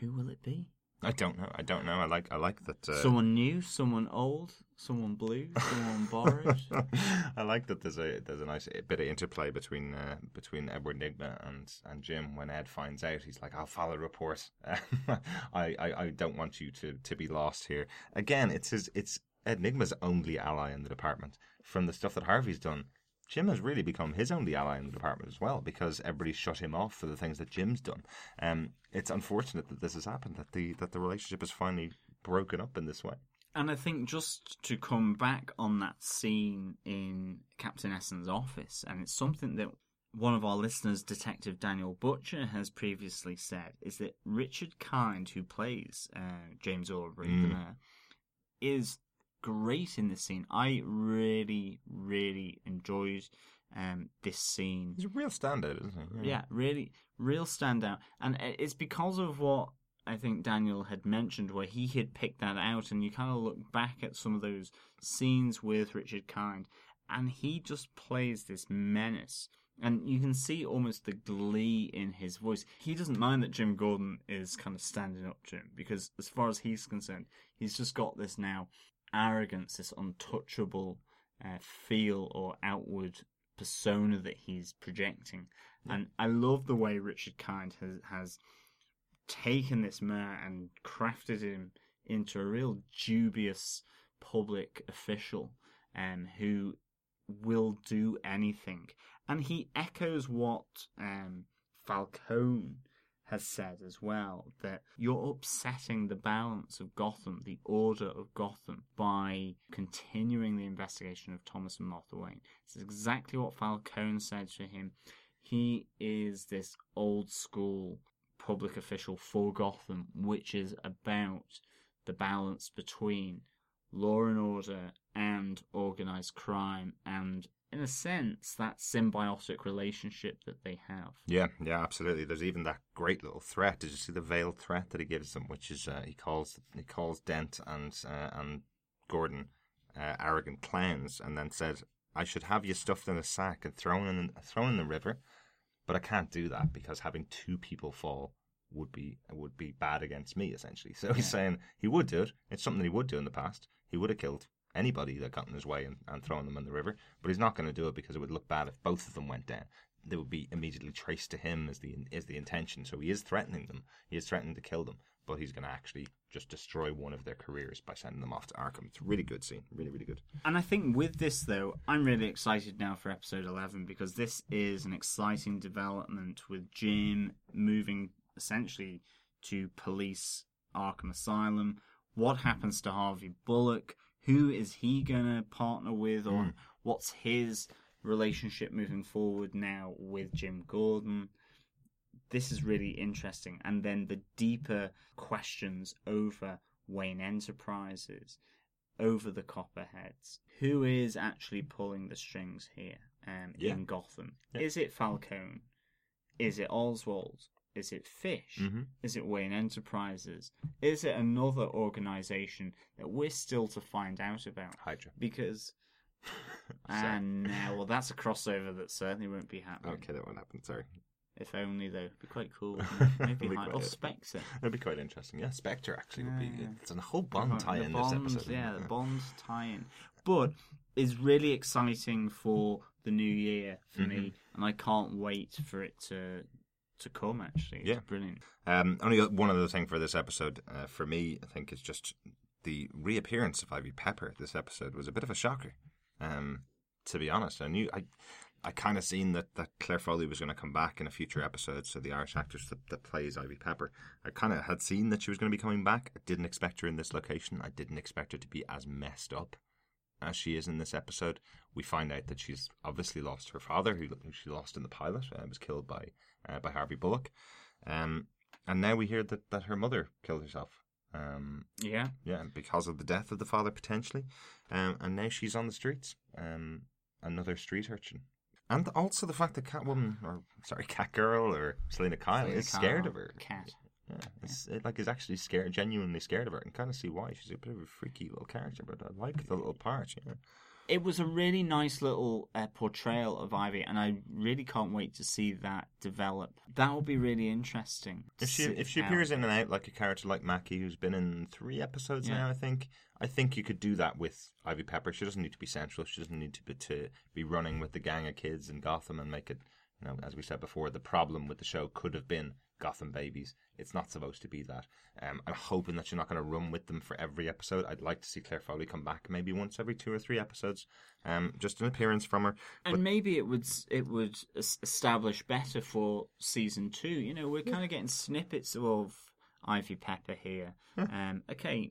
Who will it be? I don't know. I don't know. I like. I like that. Uh, someone new, someone old, someone blue, someone borrowed. I like that there's a there's a nice bit of interplay between uh, between Edward Nygma and and Jim. When Ed finds out, he's like, "I'll file a report. I, I I don't want you to to be lost here." Again, it's his it's Ed Nygma's only ally in the department. From the stuff that Harvey's done, Jim has really become his only ally in the department as well because everybody shut him off for the things that Jim's done. Um, it's unfortunate that this has happened that the that the relationship is finally broken up in this way. And I think just to come back on that scene in Captain Essen's office, and it's something that one of our listeners, Detective Daniel Butcher, has previously said, is that Richard Kind, who plays uh, James Aubrey, the Mm. mayor, is great in this scene. I really, really enjoyed um, this scene. He's a real standout, isn't he? Yeah, really, real standout. And it's because of what I think Daniel had mentioned, where he had picked that out, and you kind of look back at some of those scenes with Richard Kind, and he just plays this menace. And you can see almost the glee in his voice. He doesn't mind that Jim Gordon is kind of standing up to him, because as far as he's concerned, he's just got this now arrogance, this untouchable uh, feel or outward persona that he's projecting. And I love the way Richard Kind has has taken this mayor and crafted him into a real dubious public official um, who will do anything. And he echoes what um, Falcone has said as well that you're upsetting the balance of Gotham, the order of Gotham, by continuing the investigation of Thomas Wayne. It's exactly what Falcone said to him. He is this old school public official for Gotham, which is about the balance between law and order and organized crime and in a sense that symbiotic relationship that they have Yeah, yeah, absolutely. There's even that great little threat. Did you see the veiled threat that he gives them, which is uh, he calls he calls Dent and uh, and Gordon uh, arrogant clowns, and then said, "I should have you stuffed in a sack and thrown in thrown in the river, but I can't do that because having two people fall would be would be bad against me essentially." So he's saying he would do it. It's something he would do in the past. He would have killed anybody that got in his way and, and thrown them in the river, but he's not going to do it because it would look bad if both of them went down they would be immediately traced to him as the as the intention. So he is threatening them. He is threatening to kill them, but he's going to actually just destroy one of their careers by sending them off to Arkham. It's a really good scene. Really, really good. And I think with this, though, I'm really excited now for episode 11 because this is an exciting development with Jim moving essentially to police Arkham Asylum. What happens to Harvey Bullock? who is he gonna partner with, or Mm. what's his relationship moving forward now with Jim Gordon. This is really interesting, and then the deeper questions over Wayne Enterprises, over the Copperheads. Who is actually pulling the strings here um, Yeah. in Gotham? Yeah. Is it Falcone? Is it Oswald? Is it Fish? Mhm. Is it Wayne Enterprises? Is it another organization that we're still to find out about? Hydra. Because. and now, well, that's a crossover that certainly won't be happening. Okay, that won't happen. Sorry. If only, though. It'd be quite cool. Maybe It'd be Hydra. quite- Or Spectre. It'd be quite interesting. Yeah, Spectre actually would be. It's a whole Bond Right, tie the in this Bonds, episode. Yeah, the it? Bonds tie-in. But it's really exciting for the new year for me, Mm-hmm. and I can't wait for it to to come. Actually, it's Yeah. brilliant. Um, only one other thing for this episode, uh, for me, I think is just the reappearance of Ivy Pepper. This episode was a bit of a shocker. Um, to be honest, I knew I, I kind of seen that, that Clare Foley was going to come back in a future episode. So the Irish actress that, that plays Ivy Pepper, I kind of had seen that she was going to be coming back. I didn't expect her in this location. I didn't expect her to be as messed up as she is in this episode. We find out that she's obviously lost her father, who, who she lost in the pilot, uh, was killed by uh, by Harvey Bullock. Um, and now we hear that, that her mother killed herself. Um, Yeah. yeah, because of the death of the father potentially. Um, and now she's on the streets. Um, another street urchin. And also the fact that Catwoman, or sorry, Catgirl, or Selina Kyle Selina is scared of her. Cat. Yeah, it's, it, like is actually scared, genuinely scared of her, and kind of see why. She's a bit of a freaky little character, but I like the little part. You know? It was a really nice little uh, portrayal of Ivy, and I really can't wait to see that develop. That will be really interesting. If she if she appears in and out like a character like Mackie, who's been in three episodes Yeah. now, I think I think you could do that with Ivy Pepper. She doesn't need to be central. She doesn't need to be, to be running with the gang of kids in Gotham and make it. You know, as we said before, the problem with the show could have been Gotham babies. It's not supposed to be that. Um, I'm hoping that you're not going to run with them for every episode. I'd like to see Clare Foley come back maybe once every two or three episodes. Um, just an appearance from her. and maybe it would it would establish better for season two. You know, we're kind of getting snippets of Ivy Pepper here. Um, okay,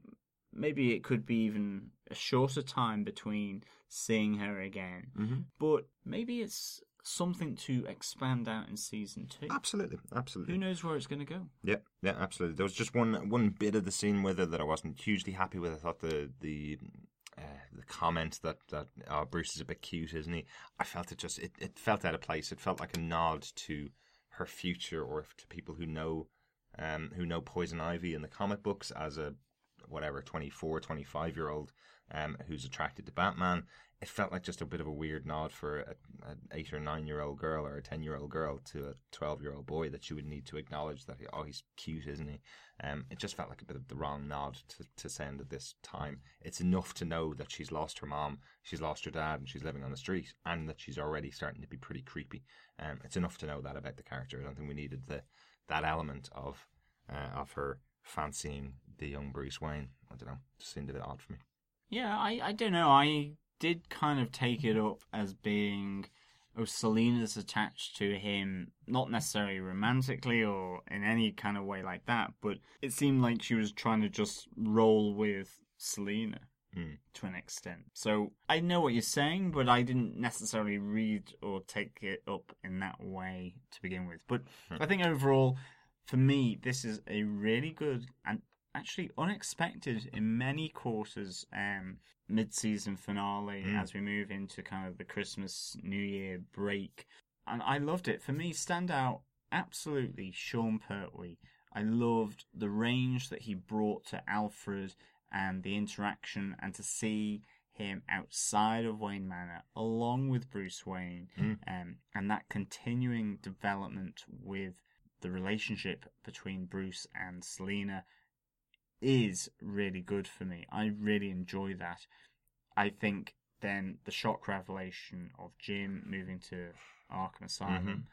maybe it could be even a shorter time between seeing her again, Mhm. but maybe it's something to expand out in season two. Absolutely, absolutely. Who knows where it's going to go? Yeah, yeah, absolutely. There was just one one bit of the scene with her that I wasn't hugely happy with. I thought the the uh, the comment that that oh, Bruce is a bit cute, isn't he? I felt it just it, it felt out of place. It felt like a nod to her future or to people who know um who know Poison Ivy in the comic books as a whatever 24 25 year old um who's attracted to Batman it felt like just a bit of a weird nod for an eight or nine year old girl or a ten year old girl to a twelve year old boy that she would need to acknowledge that oh he's cute isn't he? Um, it just felt like a bit of the wrong nod to, to send at this time. It's enough to know that she's lost her mom, she's lost her dad, and she's living on the street, and that she's already starting to be pretty creepy. Um, it's enough to know that about the character. I don't think we needed the that element of uh, of her fancying the young Bruce Wayne. I don't know, it seemed a bit odd for me. Yeah, I, I don't know. I did kind of take it up as being, oh, Selina's attached to him, not necessarily romantically or in any kind of way like that, but it seemed like she was trying to just roll with Selina Mm. to an extent. So I know what you're saying, but I didn't necessarily read or take it up in that way to begin with. But I think overall, for me, this is a really good and actually unexpected in many quarters um, mid-season finale Mm. as we move into kind of the Christmas New Year break. And I loved it. For me, stand out absolutely Sean Pertwee. I loved the range that he brought to Alfred and the interaction and to see him outside of Wayne Manor along with Bruce Wayne Mm. um, and that continuing development with the relationship between Bruce and Selina is really good for me. I really enjoy that. I think then the shock revelation of Jim moving to Arkham Asylum, Mhm.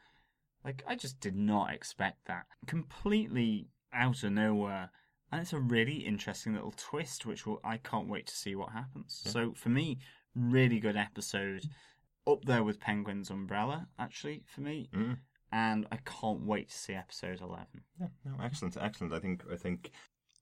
like I just did not expect that. Completely out of nowhere. And it's a really interesting little twist, which will, I can't wait to see what happens. Yeah. So for me, really good episode. Up there with Penguin's Umbrella, actually, for me. Mm. And I can't wait to see episode 11. Yeah, no, excellent, excellent. I think I think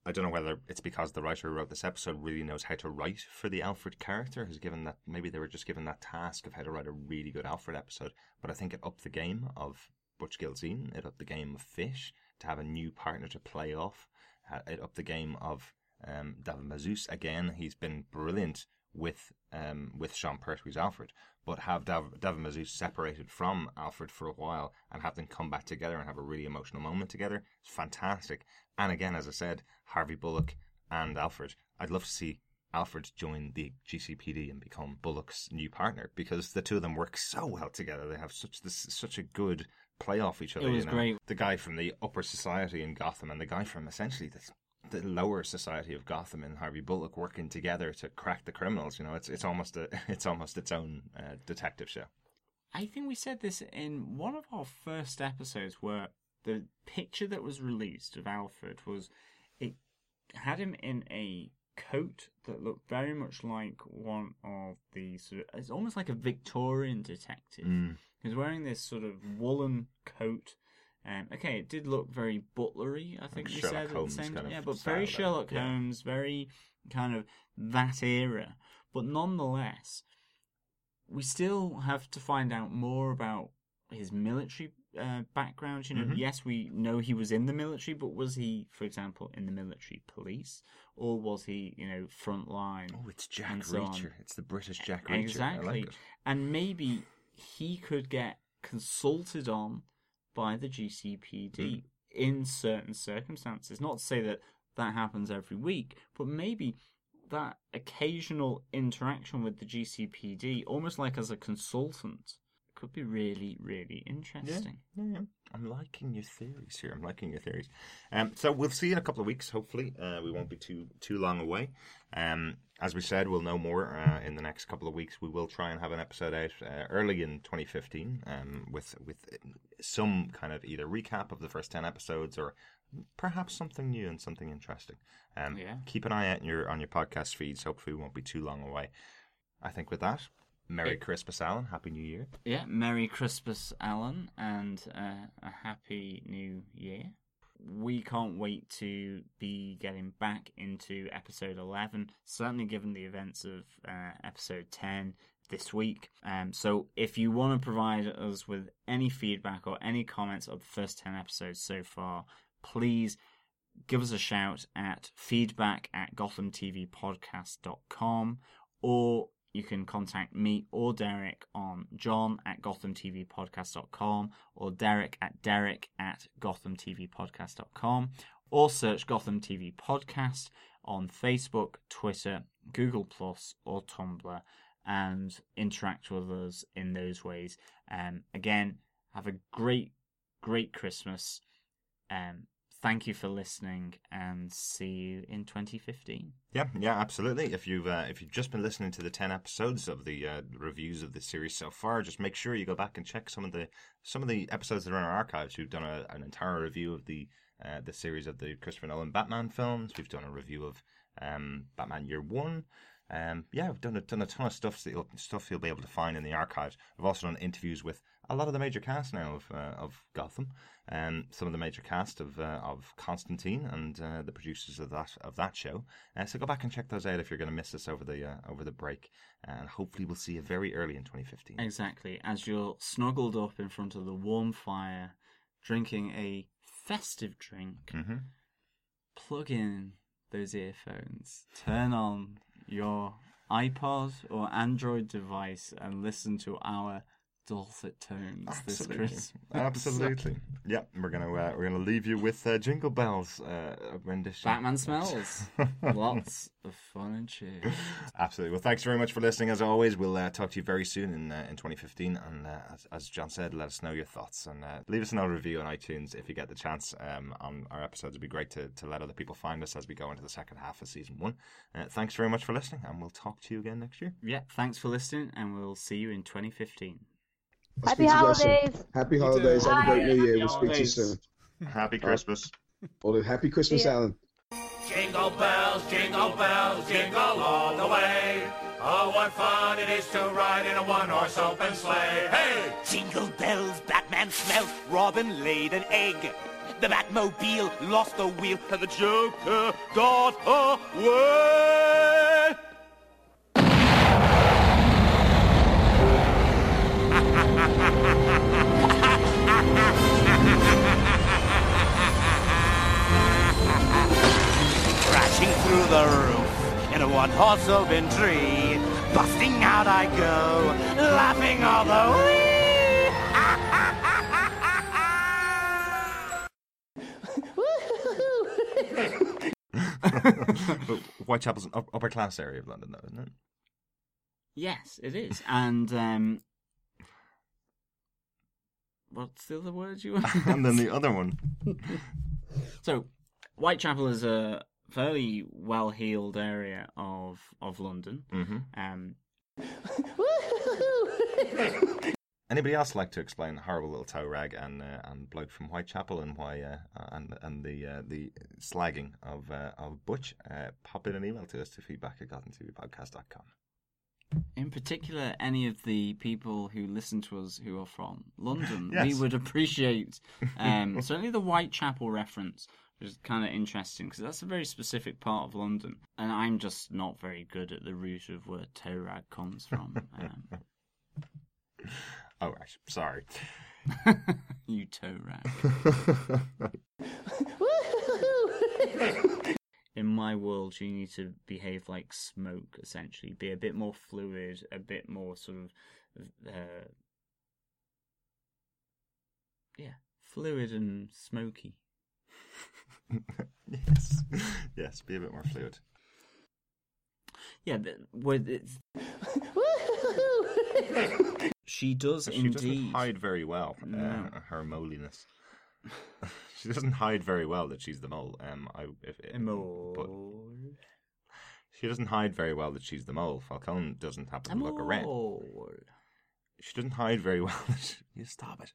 I don't know whether it's because the writer who wrote this episode really knows how to write for the Alfred character, has given that maybe they were just given that task of how to write a really good Alfred episode. But I think it upped the game of Butch Gilzean, it upped the game of Fish to have a new partner to play off. Uh, It upped the game of um, David Mazouz again. He's been brilliant with um, with Sean Pertwee's Alfred, but have Dav- David Mazouz separated from Alfred for a while and have them come back together and have a really emotional moment together. It's fantastic. And again, as I said, Harvey Bullock and Alfred. I'd love to see Alfred join the GCPD and become Bullock's new partner because the two of them work so well together. They have such this such a good play off each other. It you was know? great. The guy from the upper society in Gotham and the guy from essentially the the lower society of Gotham and Harvey Bullock working together to crack the criminals. You know, it's it's almost a it's almost its own uh, detective show. I think we said this in one of our first episodes where the picture that was released of Alfred was it had him in a coat that looked very much like one of the sort of it's almost like a Victorian detective. Mm. He's wearing this sort of woolen coat. Um, okay, it did look very butlery. I think we Sherlock said Holmes at the same kind time. of Yeah, but very. Sherlock Yeah. Holmes, very kind of that era. But nonetheless, we still have to find out more about his military uh, background. You know, Mhm. yes, we know he was in the military, but was he, for example, in the military police, or was he, you know, front line? Oh, it's Jack so on? Reacher. It's the British Jack Reacher. Exactly, like and maybe he could get consulted on by the GCPD Hmm. in certain circumstances. Not to say that that happens every week, but maybe that occasional interaction with the GCPD, almost like as a consultant, could be really, really interesting. Yeah, yeah. I'm liking your theories here. I'm liking your theories. Um, so we'll see you in a couple of weeks. Hopefully, uh, we won't be too too long away. Um, as we said, we'll know more uh, in the next couple of weeks. We will try and have an episode out uh, early in 2015 um, with with some kind of either recap of the first ten episodes or perhaps something new and something interesting. Um, Yeah. Keep an eye out on your on your podcast feeds. Hopefully, we won't be too long away. I think with that, Merry Christmas, Alan. Happy New Year. Yeah, Merry Christmas, Alan, and uh, a Happy New Year. We can't wait to be getting back into episode 11, certainly given the events of uh, episode 10 this week. Um, so if you want to provide us with any feedback or any comments of the first 10 episodes so far, please give us a shout at feedback at gothamtvpodcast.com or you can contact me or Derek on john at gothamtvpodcast.com or derek at derek at gothamtvpodcast.com or search Gotham TV Podcast on Facebook, Twitter, Google Plus, or Tumblr and interact with us in those ways. Um, again, have a great, great Christmas. Um, thank you for listening and see you in 2015. Yeah, yeah, absolutely. If you've uh, if you've just been listening to the ten episodes of the uh, reviews of the series so far, just make sure you go back and check some of the some of the episodes that are in our archives. We've done a, an entire review of the uh, the series of the Christopher Nolan Batman films. We've done a review of um, Batman Year One. Um, yeah, we've done a, done a ton of stuff that you'll, stuff you'll be able to find in the archives. We've also done interviews with a lot of the major cast now of uh, of Gotham, and some of the major cast of uh, of Constantine and uh, the producers of that of that show. Uh, so go back and check those out if you're going to miss us over the uh, over the break, and hopefully we'll see you very early in 2015. Exactly. As you're snuggled up in front of the warm fire, drinking a festive drink, Mhm. plug in those earphones, turn on your iPod or Android device, and listen to our dulcet tones this Absolutely, Christmas. absolutely. Yeah, we're gonna uh, we're gonna leave you with uh, Jingle Bells uh, rendition. Batman smells. Lots of fun and cheer. Absolutely. Well, thanks very much for listening. As always, we'll uh, talk to you very soon in uh, in 2015. And uh, as, as John said, let us know your thoughts and uh, leave us another review on iTunes if you get the chance um, on our episodes. It'd be great to, to let other people find us as we go into the second half of season one. Uh, thanks very much for listening, and we'll talk to you again next year. Yeah, thanks for listening, and we'll see you in 2015. I'll Happy speak to you guys soon. holidays. Happy holidays. Have a great new year. We'll speak to you soon. Happy Christmas. Or happy Christmas, See. Alan. Jingle bells, jingle bells, jingle all the way. Oh, what fun it is to ride in a one-horse open sleigh. Hey! Jingle bells, Batman smelt, Robin laid an egg. The Batmobile lost the wheel, and the Joker got away. The roof in a one-horse open tree. Busting out I go, laughing all the way. Whitechapel's an upper class area of London, though, isn't it? Yes, it is. And um, what's the other word you want? and then the other one. So, Whitechapel is a fairly well-heeled area of of London. Mhm. Um, Anybody else like to explain the horrible little toe rag and uh, and bloke from Whitechapel and why uh, and and the uh, the slagging of uh, of Butch? Uh, pop in an email to us to feedback at gothamtvpodcast.com. in particular, any of the people who listen to us who are from London, we would appreciate um, certainly the Whitechapel reference, which is kind of interesting because that's a very specific part of London, and I'm just not very good at the root of where toe rag comes from. Um, Oh right, sorry. you toe rag. In my world, you need to behave like smoke, essentially. Be a bit more fluid, a bit more sort of. Uh, yeah, fluid and smoky. Yes, yes, be a bit more fluid. Yeah, but with it's... she does She indeed. doesn't hide very well uh, No. her moliness. she doesn't hide very well that she's the mole. Um, I if, if but she doesn't hide very well that she's the mole. Falcone doesn't happen to look around. Mole. She doesn't hide very well. that she- you stop it.